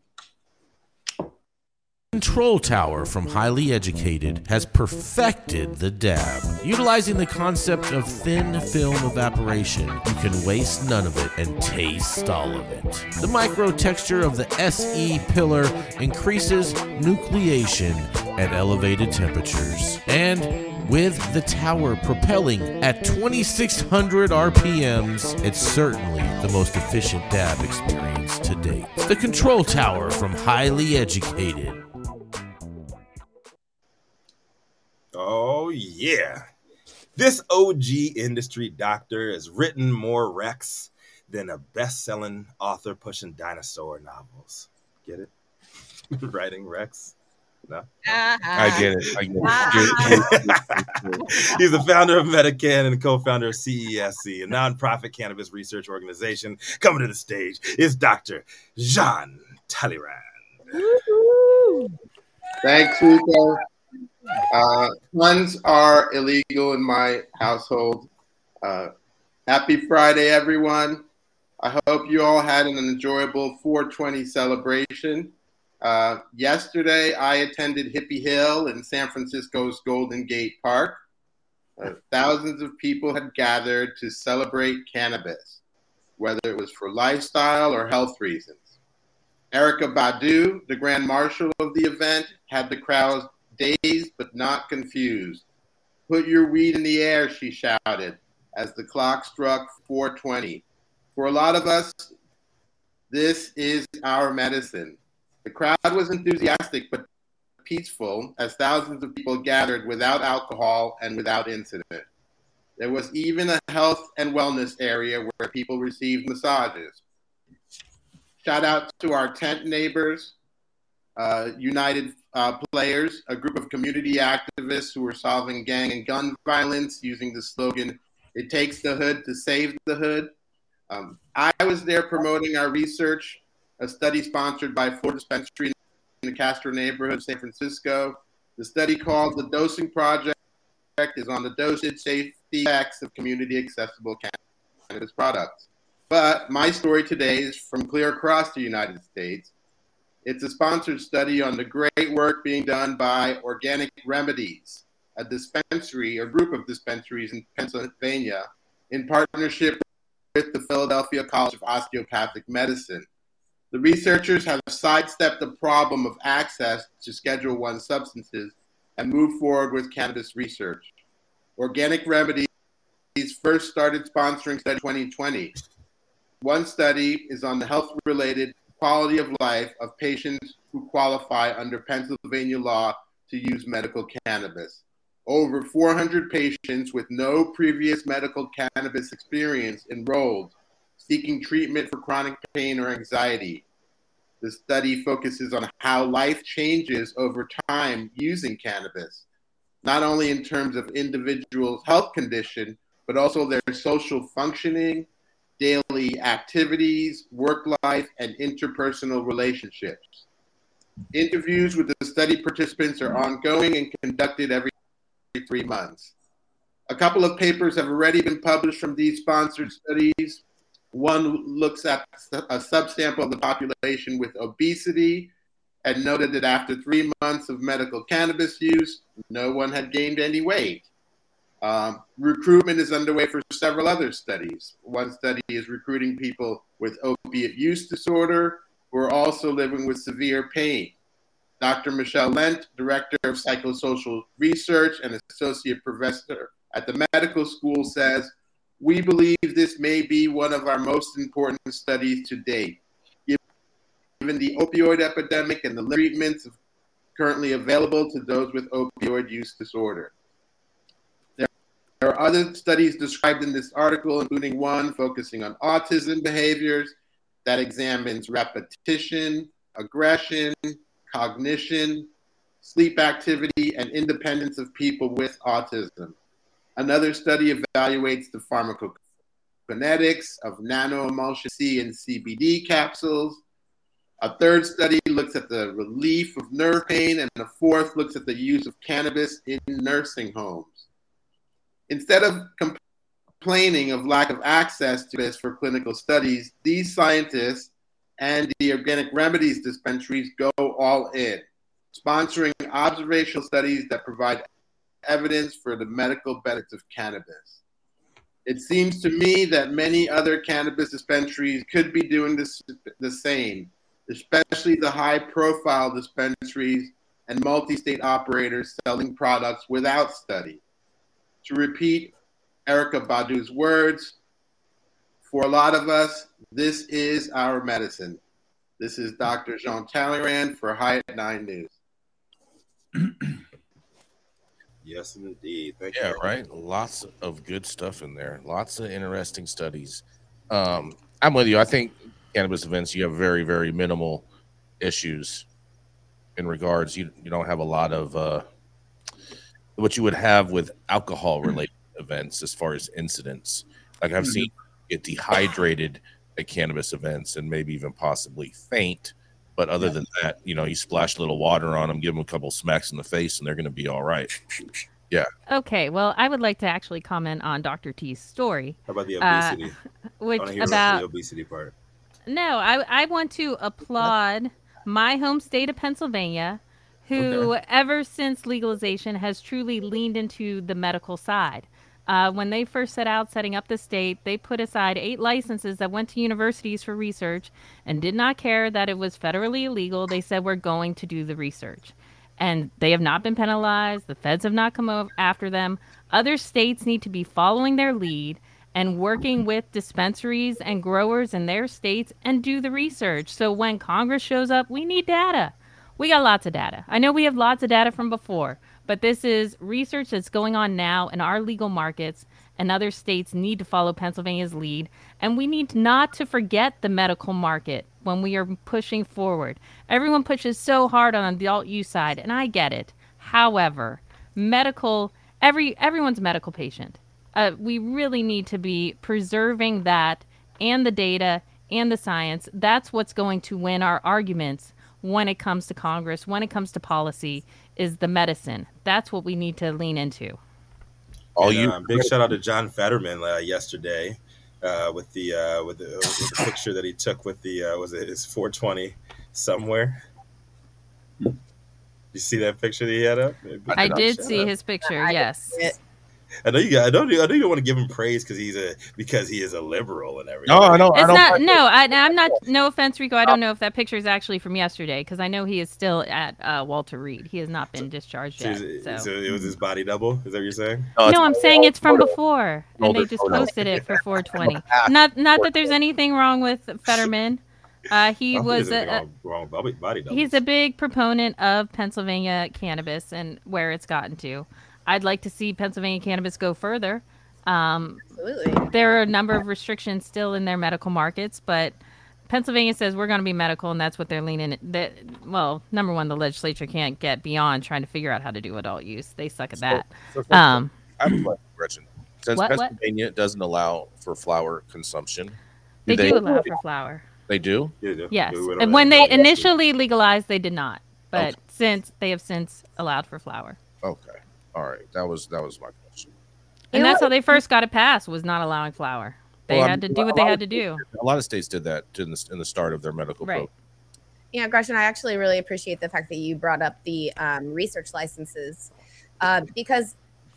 Control Tower from Highly Educated has perfected the dab. Utilizing the concept of thin film evaporation, you can waste none of it and taste all of it. The micro texture of the SE pillar increases nucleation at elevated temperatures. And with the tower propelling at 2600 RPMs, it's certainly the most efficient dab experience to date. The Control Tower from Highly Educated. Oh yeah. This OG industry doctor has written more Rex than a best-selling author pushing dinosaur novels. Get it? Writing Rex. No. Uh-huh. I get it. I get it. He's the founder of MediCann and co-founder of CESC, a nonprofit cannabis research organization. Coming to the stage is Dr. Jean Talleyrand. Thanks, Rico. Uh, puns are illegal in my household. Uh, happy Friday, everyone. I hope you all had an enjoyable 420 celebration. Uh, yesterday, I attended Hippie Hill in San Francisco's Golden Gate Park. Uh, thousands of people had gathered to celebrate cannabis, whether it was for lifestyle or health reasons. Erykah Badu, the Grand Marshal of the event, had the crowd dazed but not confused. Put your weed in the air, she shouted as the clock struck 420. For a lot of us, this is our medicine. The crowd was enthusiastic but peaceful as thousands of people gathered without alcohol and without incident. There was even a health and wellness area where people received massages. Shout out to our tent neighbors, uh, United uh, Players, a group of community activists who are solving gang and gun violence using the slogan, It takes the hood to save the hood. Um, I was there promoting our research, a study sponsored by Florida Dispensary in the Castro neighborhood of San Francisco. The study called The Dosing Project is on the dosage, safety, effects of community accessible cannabis products. But my story today is from clear across the United States. It's a sponsored study on the great work being done by Organic Remedies, a dispensary, a group of dispensaries in Pennsylvania, in partnership with the Philadelphia College of Osteopathic Medicine. The researchers have sidestepped the problem of access to Schedule One substances and moved forward with cannabis research. Organic Remedies first started sponsoring study 2020. One study is on the health related quality of life of patients who qualify under Pennsylvania law to use medical cannabis. Over 400 patients with no previous medical cannabis experience enrolled, seeking treatment for chronic pain or anxiety. The study focuses on how life changes over time using cannabis, not only in terms of individuals' health condition, but also their social functioning, daily activities, work life, and interpersonal relationships. Interviews with the study participants are ongoing and conducted every three months. A couple of papers have already been published from these sponsored studies. One looks at a subsample of the population with obesity and noted that after three months of medical cannabis use, no one had gained any weight. Um, recruitment is underway for several other studies. One study is recruiting people with opiate use disorder who are also living with severe pain. Dr. Michelle Lent, Director of Psychosocial Research and Associate Professor at the medical school, says, We believe this may be one of our most important studies to date. Given the opioid epidemic and the treatments currently available to those with opioid use disorder. There are other studies described in this article, including one focusing on autism behaviors that examines repetition, aggression, cognition, sleep activity, and independence of people with autism. Another study evaluates the pharmacokinetics of nanoemulsion C and CBD capsules. A third study looks at the relief of nerve pain, and a fourth looks at the use of cannabis in nursing homes instead of complaining of lack of access to this for clinical studies, these scientists and the organic remedies dispensaries go all in, sponsoring observational studies that provide evidence for the medical benefits of cannabis. It seems to me that many other cannabis dispensaries could be doing this, the same, especially the high profile dispensaries and multi state operators selling products without study. To repeat Erykah Badu's words, for a lot of us, this is our medicine. This is Dr. Jean Talleyrand for High at Nine News. yes, indeed. Thank yeah, you. right. Lots of good stuff in there. Lots of interesting studies. Um, I'm with you. I think cannabis events you have very, very minimal issues in regards. You you don't have a lot of uh, what you would have with alcohol related events as far as incidents. Like I've mm-hmm. seen get dehydrated at cannabis events and maybe even possibly faint. But other yeah. than that, you know, you splash a little water on them, give them a couple smacks in the face, and they're going to be all right. Yeah. Okay. Well, I would like to actually comment on Dr. T's story. How about the obesity? Uh, which about the obesity part? No, I I want to applaud my home state of Pennsylvania who, okay. ever since legalization, has truly leaned into the medical side. Uh, when they first set out setting up the state, they put aside eight licenses that went to universities for research and did not care that it was federally illegal. They said, We're going to do the research. And they have not been penalized. The feds have not come after them. Other states need to be following their lead and working with dispensaries and growers in their states and do the research. So when Congress shows up, we need data. We got lots of data. I know we have lots of data from before, but this is research that's going on now in our legal markets, and other states need to follow Pennsylvania's lead. And we need not to forget the medical market when we are pushing forward. Everyone pushes so hard on the adult use side, and I get it. However, medical every everyone's medical patient. Uh, we really need to be preserving that and the data and the science. That's what's going to win our arguments when it comes to Congress, when it comes to policy, is the medicine. That's what we need to lean into. All and, you uh, big shout out to John Fetterman uh, yesterday uh, with the uh, with the, with the picture that he took with the uh, was it his 420 somewhere. You see that picture that he had up? I did see his picture. Yes. I know you. Got, I know. I know you don't want to give him praise because he's a because he is a liberal and everything. No, I know. I It's don't not. like. No, I, I'm not. No offense, Rico. I don't know if that picture is actually from yesterday because I know he is still at uh, Walter Reed. He has not been discharged So, yet. is- So. so it was his body double. Is that what you're saying? No, No, I'm saying it's from before, and they just posted it for 420. Not, not that there's anything wrong with Fetterman. Uh, he I don't think was a, wrong, wrong body, body he's a big proponent of Pennsylvania cannabis and where it's gotten to. I'd like to see Pennsylvania cannabis go further. Um, Absolutely. there are a number of restrictions still in their medical markets, but Pennsylvania says we're going to be medical, and that's what they're leaning. That well, number one, the legislature can't get beyond trying to figure out how to do adult use. They suck at So- that. so first Um, I have a question, Gretchen. Since What- what? Pennsylvania doesn't allow for flower consumption, they they, do allow for flower. They do. Yeah, yeah. Yes, Yeah, and when they initially legalized, they did not. But Okay. since they have since allowed for flower, Okay. All right. That was that was my question. and You know that's how they first got it passed was not allowing flower. They Well, had to do what they had to do. A lot of states did that in the, in the start of their medical Right. program. you know, Gretchen, I actually really appreciate the fact that you brought up the um, research licenses uh, because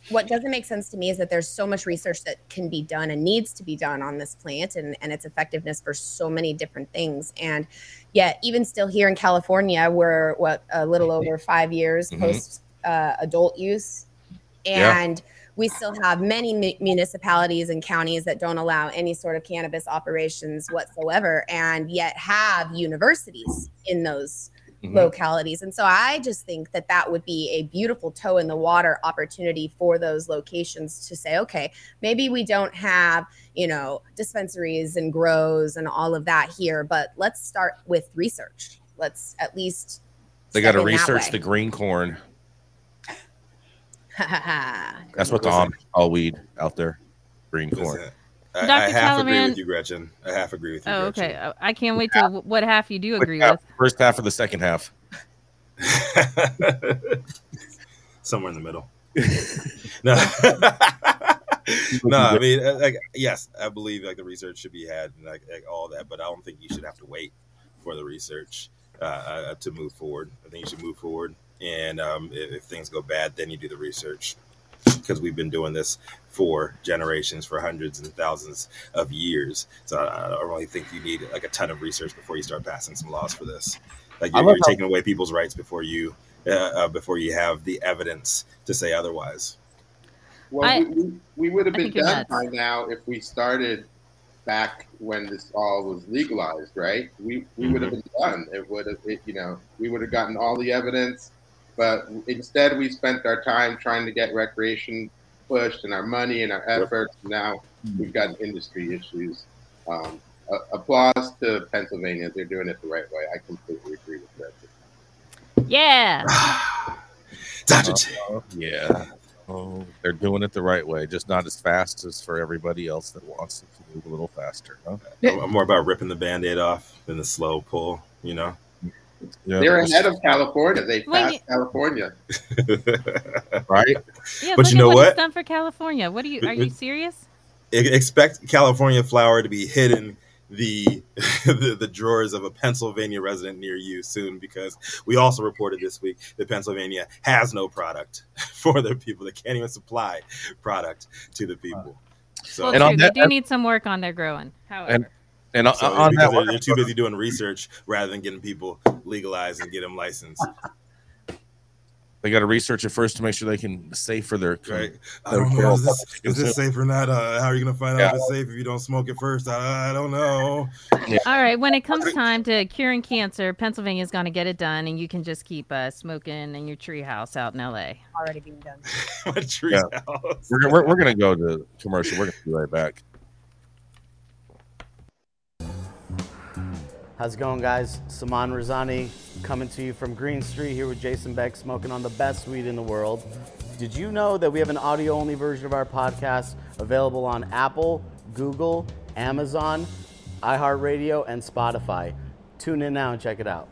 what doesn't make sense to me is that there's so much research that can be done and needs to be done on this plant and, and its effectiveness for so many different things. And yet, even still here in California, we're what a little over five years Mhm. post uh, adult use. Yeah. And we still have many mu- municipalities and counties that don't allow any sort of cannabis operations whatsoever and yet have universities in those Mhm. localities and so i just think that that would be a beautiful toe in the water opportunity for those locations to say okay maybe we don't have you know dispensaries and grows and all of that here but let's start with research let's at least They got to step in that research the green corn. That's That's what the Listen. Amish weed out there. Green corn. Listen, I, I Dr. half agree with you, Gretchen. I half agree with you. Oh, Gretchen. okay. I can't wait to what half you do agree First with. First half of the second half. Somewhere in the middle. no, no. I mean, uh, like, yes, I believe like the research should be had and like, like all that, but I don't think you should have to wait for the research uh, uh, to move forward. I think you should move forward, and um, if, if things go bad, then you do the research because we've been doing this for generations, for hundreds and thousands of years. So I, I don't really think you need like a ton of research before you start passing some laws for this. Like you're, you're taking away people's rights before you uh, uh, before you have the evidence to say otherwise. Well, I- we, we, we would have been done by now if we started back when this all was legalized, right? We we would have been done. It would have, it, you know, we would have gotten all the evidence, but instead we spent our time trying to get recreation pushed and our money and our efforts. Now we've got industry issues. Um, a- applause to Pennsylvania; they're doing it the right way. I completely agree with that. Yeah. Dr. T. Uh, yeah. Oh, they're doing it the right way, just not as fast as for everybody else that wants it to move a little faster. Huh? I'm more about ripping the band-aid off than the slow pull, you know? Yeah, They're ahead of California. They Well, passed you- California. right. Yeah. But you know what, what? it's done for California. What are you? Are you serious? Expect California flower to be hidden the, the the drawers of a Pennsylvania resident near you soon because we also reported this week that Pennsylvania has no product for their people. They can't even supply product to the people. So, Well, And true. on that- they do need some work on their growing. However, And so on because that, they're, they're too busy doing research rather than getting people legalized and get them licensed. they got to research it first to make sure they can safe for their Right? I don't know. Is this, is this safe or not? Uh, how are you going to find out Yeah. if it's safe if you don't smoke it first? I, I don't know. all right. When it comes time to curing cancer, Pennsylvania's going to get it done, and you can just keep uh, smoking in your treehouse out in L.A. already being done My tree Yeah. house. We're, we're, we're going to go to commercial. We're going to be right back. How's it going, guys? Saman Razani coming to you from Green Street here with Jason Beck, smoking on the best weed in the world. Did you know that we have an audio only version of our podcast available on Apple, Google, Amazon, iHeartRadio, and Spotify? Tune in now and check it out.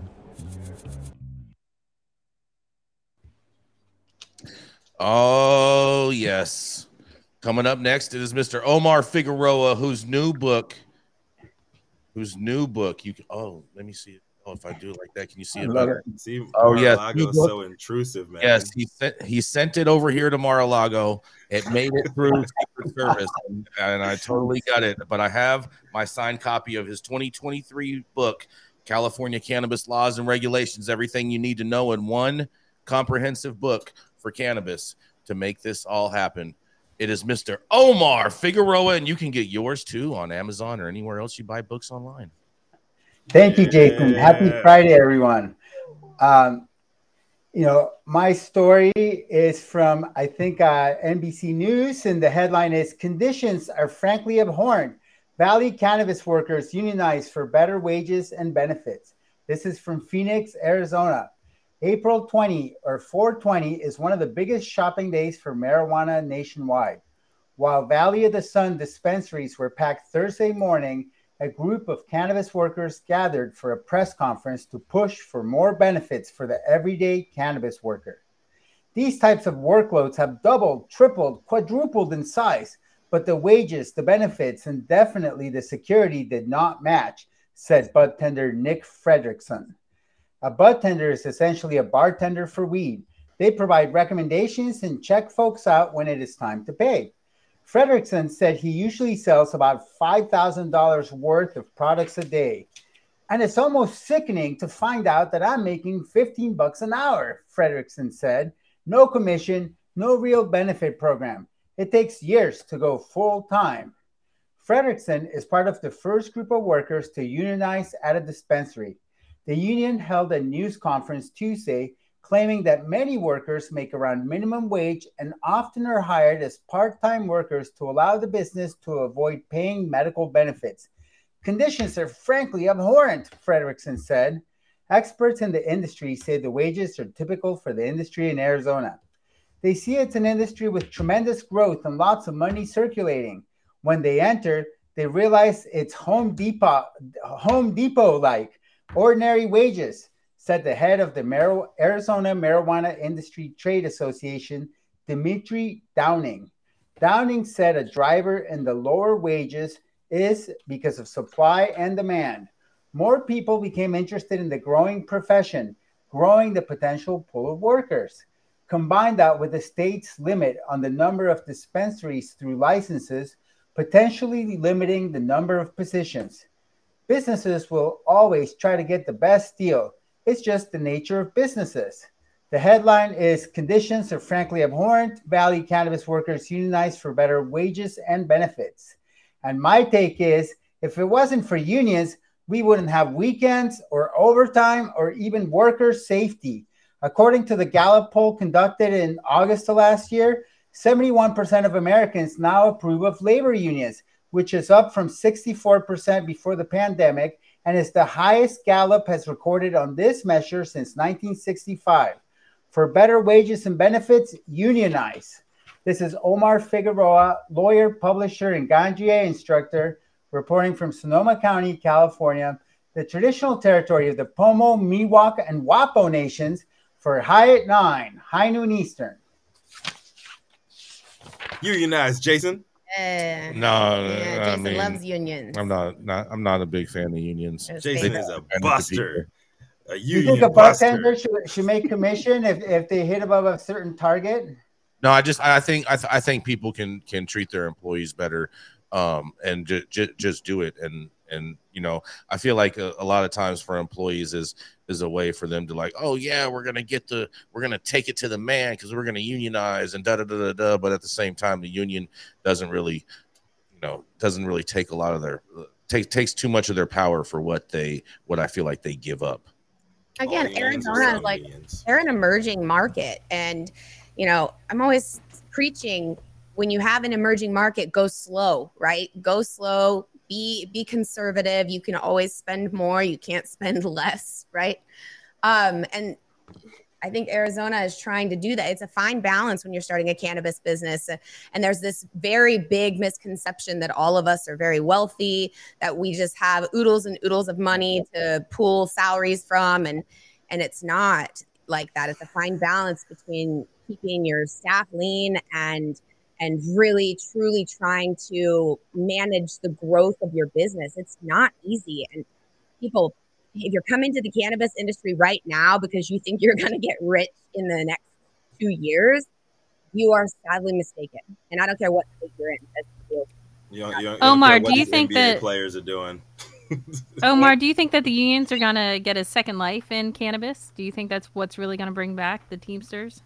Oh, yes. Coming up next it is Mr. Omar Figueroa, whose new book, whose new book, you can, oh, let me see it. Oh, if I do it like that, can you see I it love better? See, Oh, yes. Mar-a-Lago is so intrusive, man. Yes, he sent he sent it over here to Mar-a-Lago. It made it through Secret Service, and, and I totally got it. But I have my signed copy of his 2023 book, California Cannabis Laws and Regulations. Everything you need to know in one comprehensive book for cannabis to make this all happen. It is Mr. Omar Figueroa, and you can get yours too on Amazon or anywhere else you buy books online. Thank you, Jason. Happy Friday, everyone. Um, you know, my story is from, I think, uh, NBC News, and the headline is Conditions are frankly abhorrent. Valley cannabis workers unionize for better wages and benefits. This is from Phoenix, Arizona. April 20 or 420 is one of the biggest shopping days for marijuana nationwide. While Valley of the Sun dispensaries were packed Thursday morning, a group of cannabis workers gathered for a press conference to push for more benefits for the everyday cannabis worker. These types of workloads have doubled, tripled, quadrupled in size, but the wages, the benefits, and definitely the security did not match, said bud tender Nick Fredrickson. A bud tender is essentially a bartender for weed. They provide recommendations and check folks out when it is time to pay. Fredrickson said he usually sells about $5,000 worth of products a day. And it's almost sickening to find out that I'm making 15 bucks an hour, Fredrickson said. No commission, no real benefit program. It takes years to go full time. Fredrickson is part of the first group of workers to unionize at a dispensary. The union held a news conference Tuesday claiming that many workers make around minimum wage and often are hired as part time workers to allow the business to avoid paying medical benefits. Conditions are frankly abhorrent, Fredrickson said. Experts in the industry say the wages are typical for the industry in Arizona. They see it's an industry with tremendous growth and lots of money circulating. When they enter, they realize it's Home Depot, Home Depot like ordinary wages, said the head of the Mar- Arizona Marijuana Industry Trade Association, Demitri Downing. Downing said a driver in the lower wages is because of supply and demand. More people became interested in the growing profession, growing the potential pool of workers. Combine that with the state's limit on the number of dispensaries through licenses, potentially limiting the number of positions. Businesses will always try to get the best deal. It's just the nature of businesses. The headline is Conditions are frankly abhorrent. Valley cannabis workers unionize for better wages and benefits. And my take is if it wasn't for unions, we wouldn't have weekends or overtime or even worker safety. According to the Gallup poll conducted in August of last year, 71% of Americans now approve of labor unions, which is up from 64% before the pandemic and is the highest Gallup has recorded on this measure since 1965. For better wages and benefits, unionize. This is Omar Figueroa, lawyer, publisher, and Ganjier instructor, reporting from Sonoma County, California, the traditional territory of the Pomo, Miwok, and Wappo nations for High at 9, High Noon Eastern. Unionize, Jason. Uh, No, yeah, I Jason mean, loves unions. I'm not, not. I'm not a big fan of unions. There's Jason is a buster. A You think a buster. bartender should, should make commission if, if they hit above a certain target? No, I just I think I, th- I think people can can treat their employees better, um, and ju- ju- just do it. And and you know I feel like a, a lot of times for employees is is a way for them to like, oh yeah, we're gonna get the we're gonna take it to the man because we're gonna unionize and da da da da da. But at the same time, the union doesn't really, you know, doesn't really take a lot of their uh, take takes too much of their power for what they what I feel like they give up. Again, All Arizona is like they're an emerging market, and you know I'm always preaching when you have an emerging market, go slow, right? Go slow. Be be conservative. You can always spend more. You can't spend less, right? Um, and I think Arizona is trying to do that. It's a fine balance when you're starting a cannabis business. And there's this very big misconception that all of us are very wealthy, that we just have oodles and oodles of money to pool salaries from. And and it's not like that. It's a fine balance between keeping your staff lean and and really truly trying to manage the growth of your business. It's not easy. And people if you're coming to the cannabis industry right now because you think you're going to get rich in the next two years, you are sadly mistaken. And I don't care what state you're in. That's. You don't, you don't, Omar, you don't care do you think NBA that- players are doing? Omar, do you think that the unions are gonna get a second life in cannabis? Do you think that's what's really gonna bring back the Teamsters?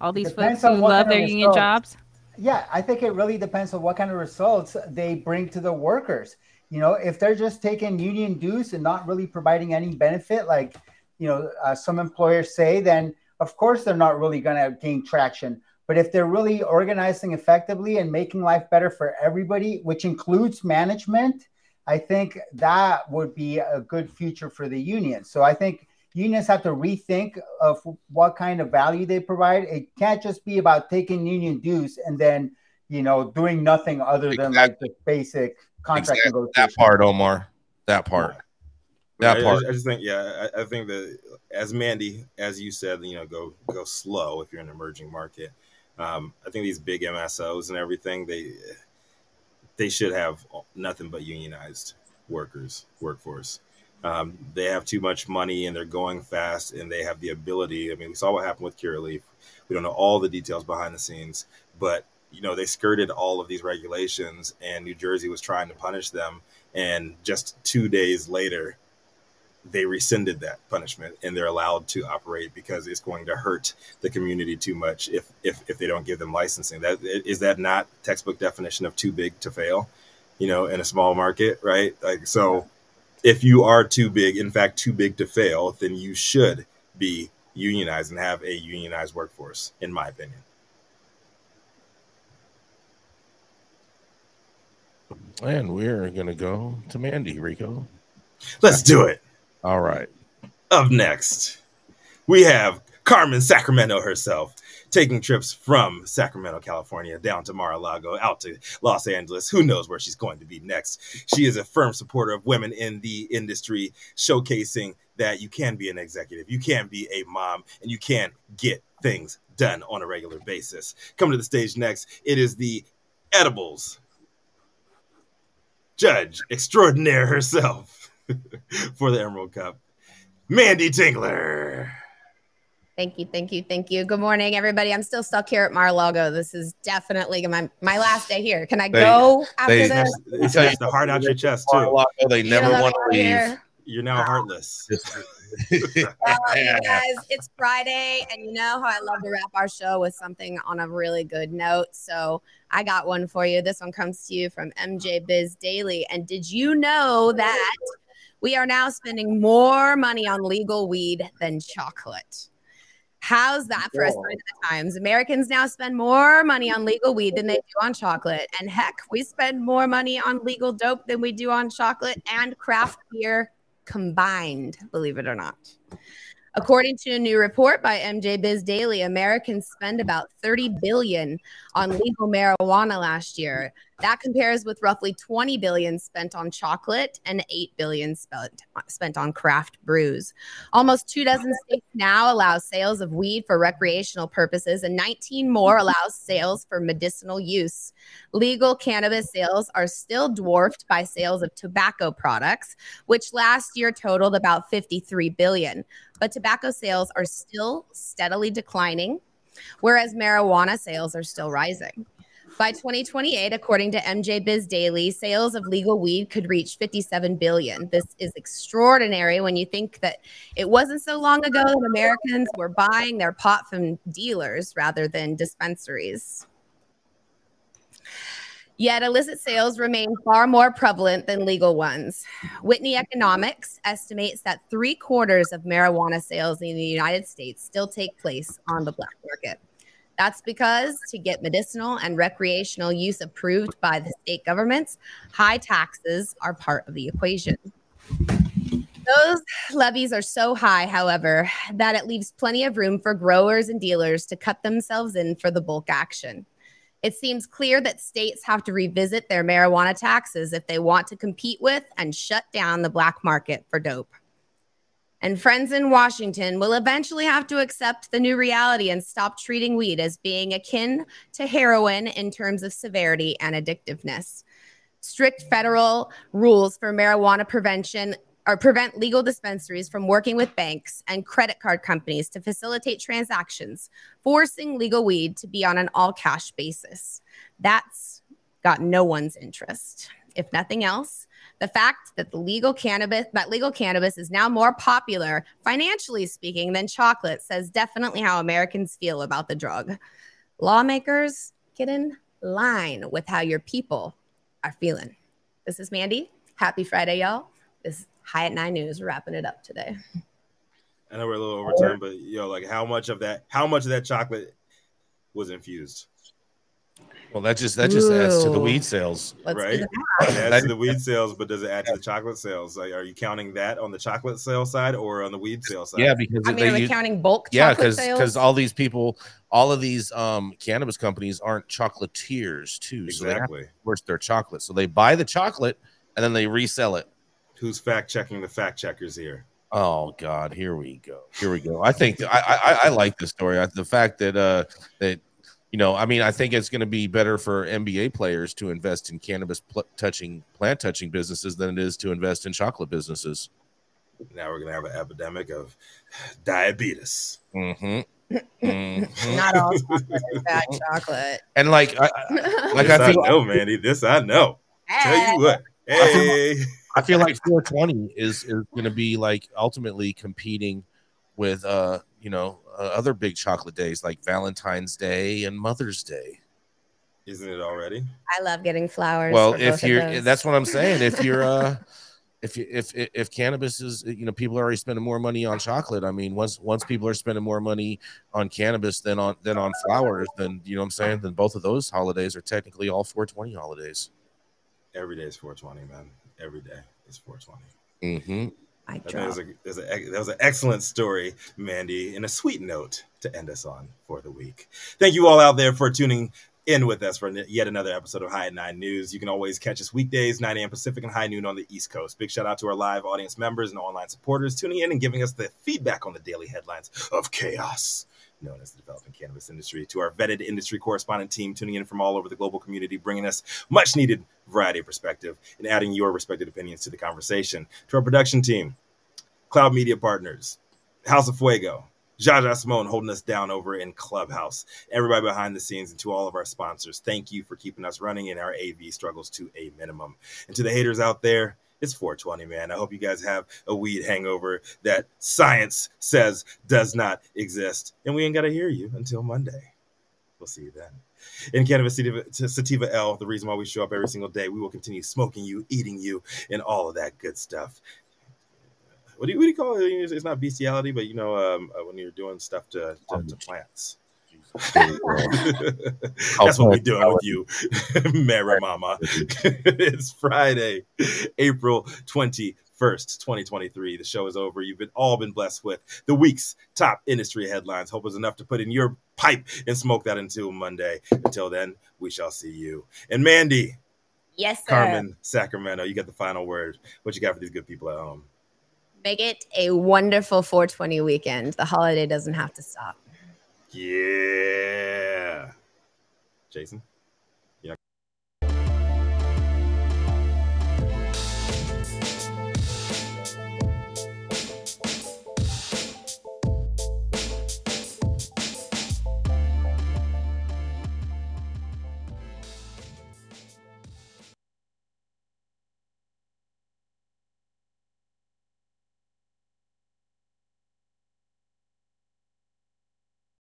All these Depends folks who love their union results. jobs. Yeah, I think it really depends on what kind of results they bring to the workers. You know, if they're just taking union dues and not really providing any benefit, like you know uh, some employers say, then of course they're not really going to gain traction. But if they're really organizing effectively and making life better for everybody, which includes management, I think that would be a good future for the union. So I think unions have to rethink of what kind of value they provide. It can't just be about taking union dues and then you know doing nothing other than like the basic contract Exactly. negotiation. That part, Omar. That part. That I, I part. just- I just think, yeah, I, I think that as Manndie, as you said, you know, go go slow if you're in an emerging market. Um, I think these big MSOs and everything, they they should have nothing but unionized workers workforce. Um, they have too much money and they're going fast and they have the ability. I mean, we saw what happened with Curaleaf. We don't know all the details behind the scenes, but you know they skirted all of these regulations and New Jersey was trying to punish them. And just two days later, they rescinded that punishment and they're allowed to operate because it's going to hurt the community too much if if, if they don't give them licensing. That is that not textbook definition of too big to fail, you know, in a small market, right? Like so if you are too big, in fact too big to fail, then you should be unionized and have a unionized workforce, in my opinion. And we're gonna go to Manndie Rico. Let's do it. All right. Up next, we have Carmen Sacramento herself taking trips from Sacramento, California, down to Mar a Lago, out to Los Angeles. Who knows where she's going to be next? She is a firm supporter of women in the industry, showcasing that you can be an executive, you can be a mom, and you can get things done on a regular basis. Coming to the stage next, it is the Edibles judge extraordinaire herself for the Emerald Cup, Manndie Tingler. Thank you, thank you, thank you. Good morning, everybody. I'm still stuck here at Mar-a-Lago. This is definitely my, my last day here. Can I They- go after they- this? They snatched the heart out your chest too. Mar-a-Lago, They Get a never want to leave. here. You're now heartless. Well, you guys, it's Friday, and you know how I love to wrap our show with something on a really good note. So I got one for you. This one comes to you from MJ Biz Daily. And did you know that we are now spending more money on legal weed than chocolate? How's that for a sign of the times? Americans now spend more money on legal weed than they do on chocolate. And heck, we spend more money on legal dope than we do on chocolate and craft beer combined, believe it or not. According to a new report by MJ Biz Daily, Americans spend about 30 billion on legal marijuana last year. That compares with roughly 20 billion spent on chocolate and 8 billion spent spent on craft brews. Almost two dozen states now allow sales of weed for recreational purposes and 19 more allow sales for medicinal use. Legal cannabis sales are still dwarfed by sales of tobacco products, which last year totaled about 53 billion. But tobacco sales are still steadily declining, whereas marijuana sales are still rising. By 2028, according to MJ Biz Daily, sales of legal weed could reach 57 billion. This is extraordinary when you think that it wasn't so long ago that Americans were buying their pot from dealers rather than dispensaries. Yet illicit sales remain far more prevalent than legal ones. Whitney Economics estimates that three quarters of marijuana sales in the United States still take place on the black market. That's because to get medicinal and recreational use approved by the state governments, high taxes are part of the equation. Those levies are so high, however, that it leaves plenty of room for growers and dealers to cut themselves in for the bulk action. It seems clear that states have to revisit their marijuana taxes if they want to compete with and shut down the black market for dope. And friends in Washington will eventually have to accept the new reality and stop treating weed as being akin to heroin in terms of severity and addictiveness. Strict federal rules for marijuana prevention or prevent legal dispensaries from working with banks and credit card companies to facilitate transactions, forcing legal weed to be on an all cash basis. That's got no one's interest. If nothing else, the fact that the legal cannabis that legal cannabis is now more popular financially speaking than chocolate says definitely how Americans feel about the drug. Lawmakers get in line with how your people are feeling. This is Manndie. Happy Friday, y'all. This is High at Nine News. We're wrapping it up today. I know we're a little over time, but yo, like how much of that how much of that chocolate was infused? Well, that just that just adds to the weed sales. Let's right? the It adds to the weed sales, but does it add to the chocolate sales? Like, are you counting that on the chocolate sales side or on the weed sales side? Yeah, because I mean, they are we use- counting bulk yeah, because because all these people, all of these um cannabis companies aren't chocolatiers too. So they have to exactly. their chocolate. So they buy the chocolate and then they resell it. Who's fact checking the fact checkers here? Oh God, here we go. Here we go. I think I I, I like this story. I, the fact that uh that you know, I mean, I think it's going to be better for NBA players to invest in cannabis pl- touching plant touching businesses than it is to invest in chocolate businesses. Now we're gonna have an epidemic of diabetes. Mm-hmm. Mhm. Not all chocolate is bad chocolate. And like, I, I- like this I I, know, Manndie. This I know. Tell Eh. you what. Hey, I feel like 420 is is going to be like ultimately competing with uh you know other big chocolate days like Valentine's Day and Mother's Day. isn't it already? I love getting flowers. Well, if you're, that's what I'm saying. If you're uh if you if if if cannabis is you know people are already spending more money on chocolate. I mean, once once people are spending more money on cannabis than on than on flowers, then you know what I'm saying. Then both of those holidays are technically all 420 holidays. Every day is 420, man. Every day is 420. Mm-hmm. I drop. there's a, there's a, that was an excellent story, Manndie, and a sweet note to end us on for the week. Thank you all out there for tuning in with us for yet another episode of High at Nine News. You can always catch us weekdays, 9 a.m. Pacific and high noon on the East Coast. Big shout out to our live audience members and online supporters tuning in and giving us the feedback on the daily headlines of chaos known as the developing cannabis industry. To our vetted industry correspondent team tuning in from all over the global community, bringing us much needed variety of perspective and adding your respected opinions to the conversation. To our production team, Cloud Media Partners, House of Fuego, Jaja Simone holding us down over in Clubhouse, everybody behind the scenes, and to all of our sponsors, thank you for keeping us running and our AV struggles to a minimum. And to the haters out there, it's 420, man. I hope you guys have a weed hangover that science says does not exist. And we ain't got to hear you until Monday. We'll see you then. In Cannabis Sativa, L, the reason why we show up every single day, we will continue smoking you, eating you, and all of that good stuff. What do you, what do you call it? It's not bestiality, but you know, um, uh, when you're doing stuff to, to, to plants. That's what we're doing with you, Mary Mama. it's Friday, April 21st, 2023. The show is over. You've been all been blessed with the week's top industry headlines. Hope is enough to put in your pipe and smoke that until Monday. Until then, we shall see you. And Manndie, yes, sir. Carmen, Sacramento, you got the final word. What you got for these good people at home? Make it a wonderful 420 weekend. The holiday doesn't have to stop. Yeah. Jason?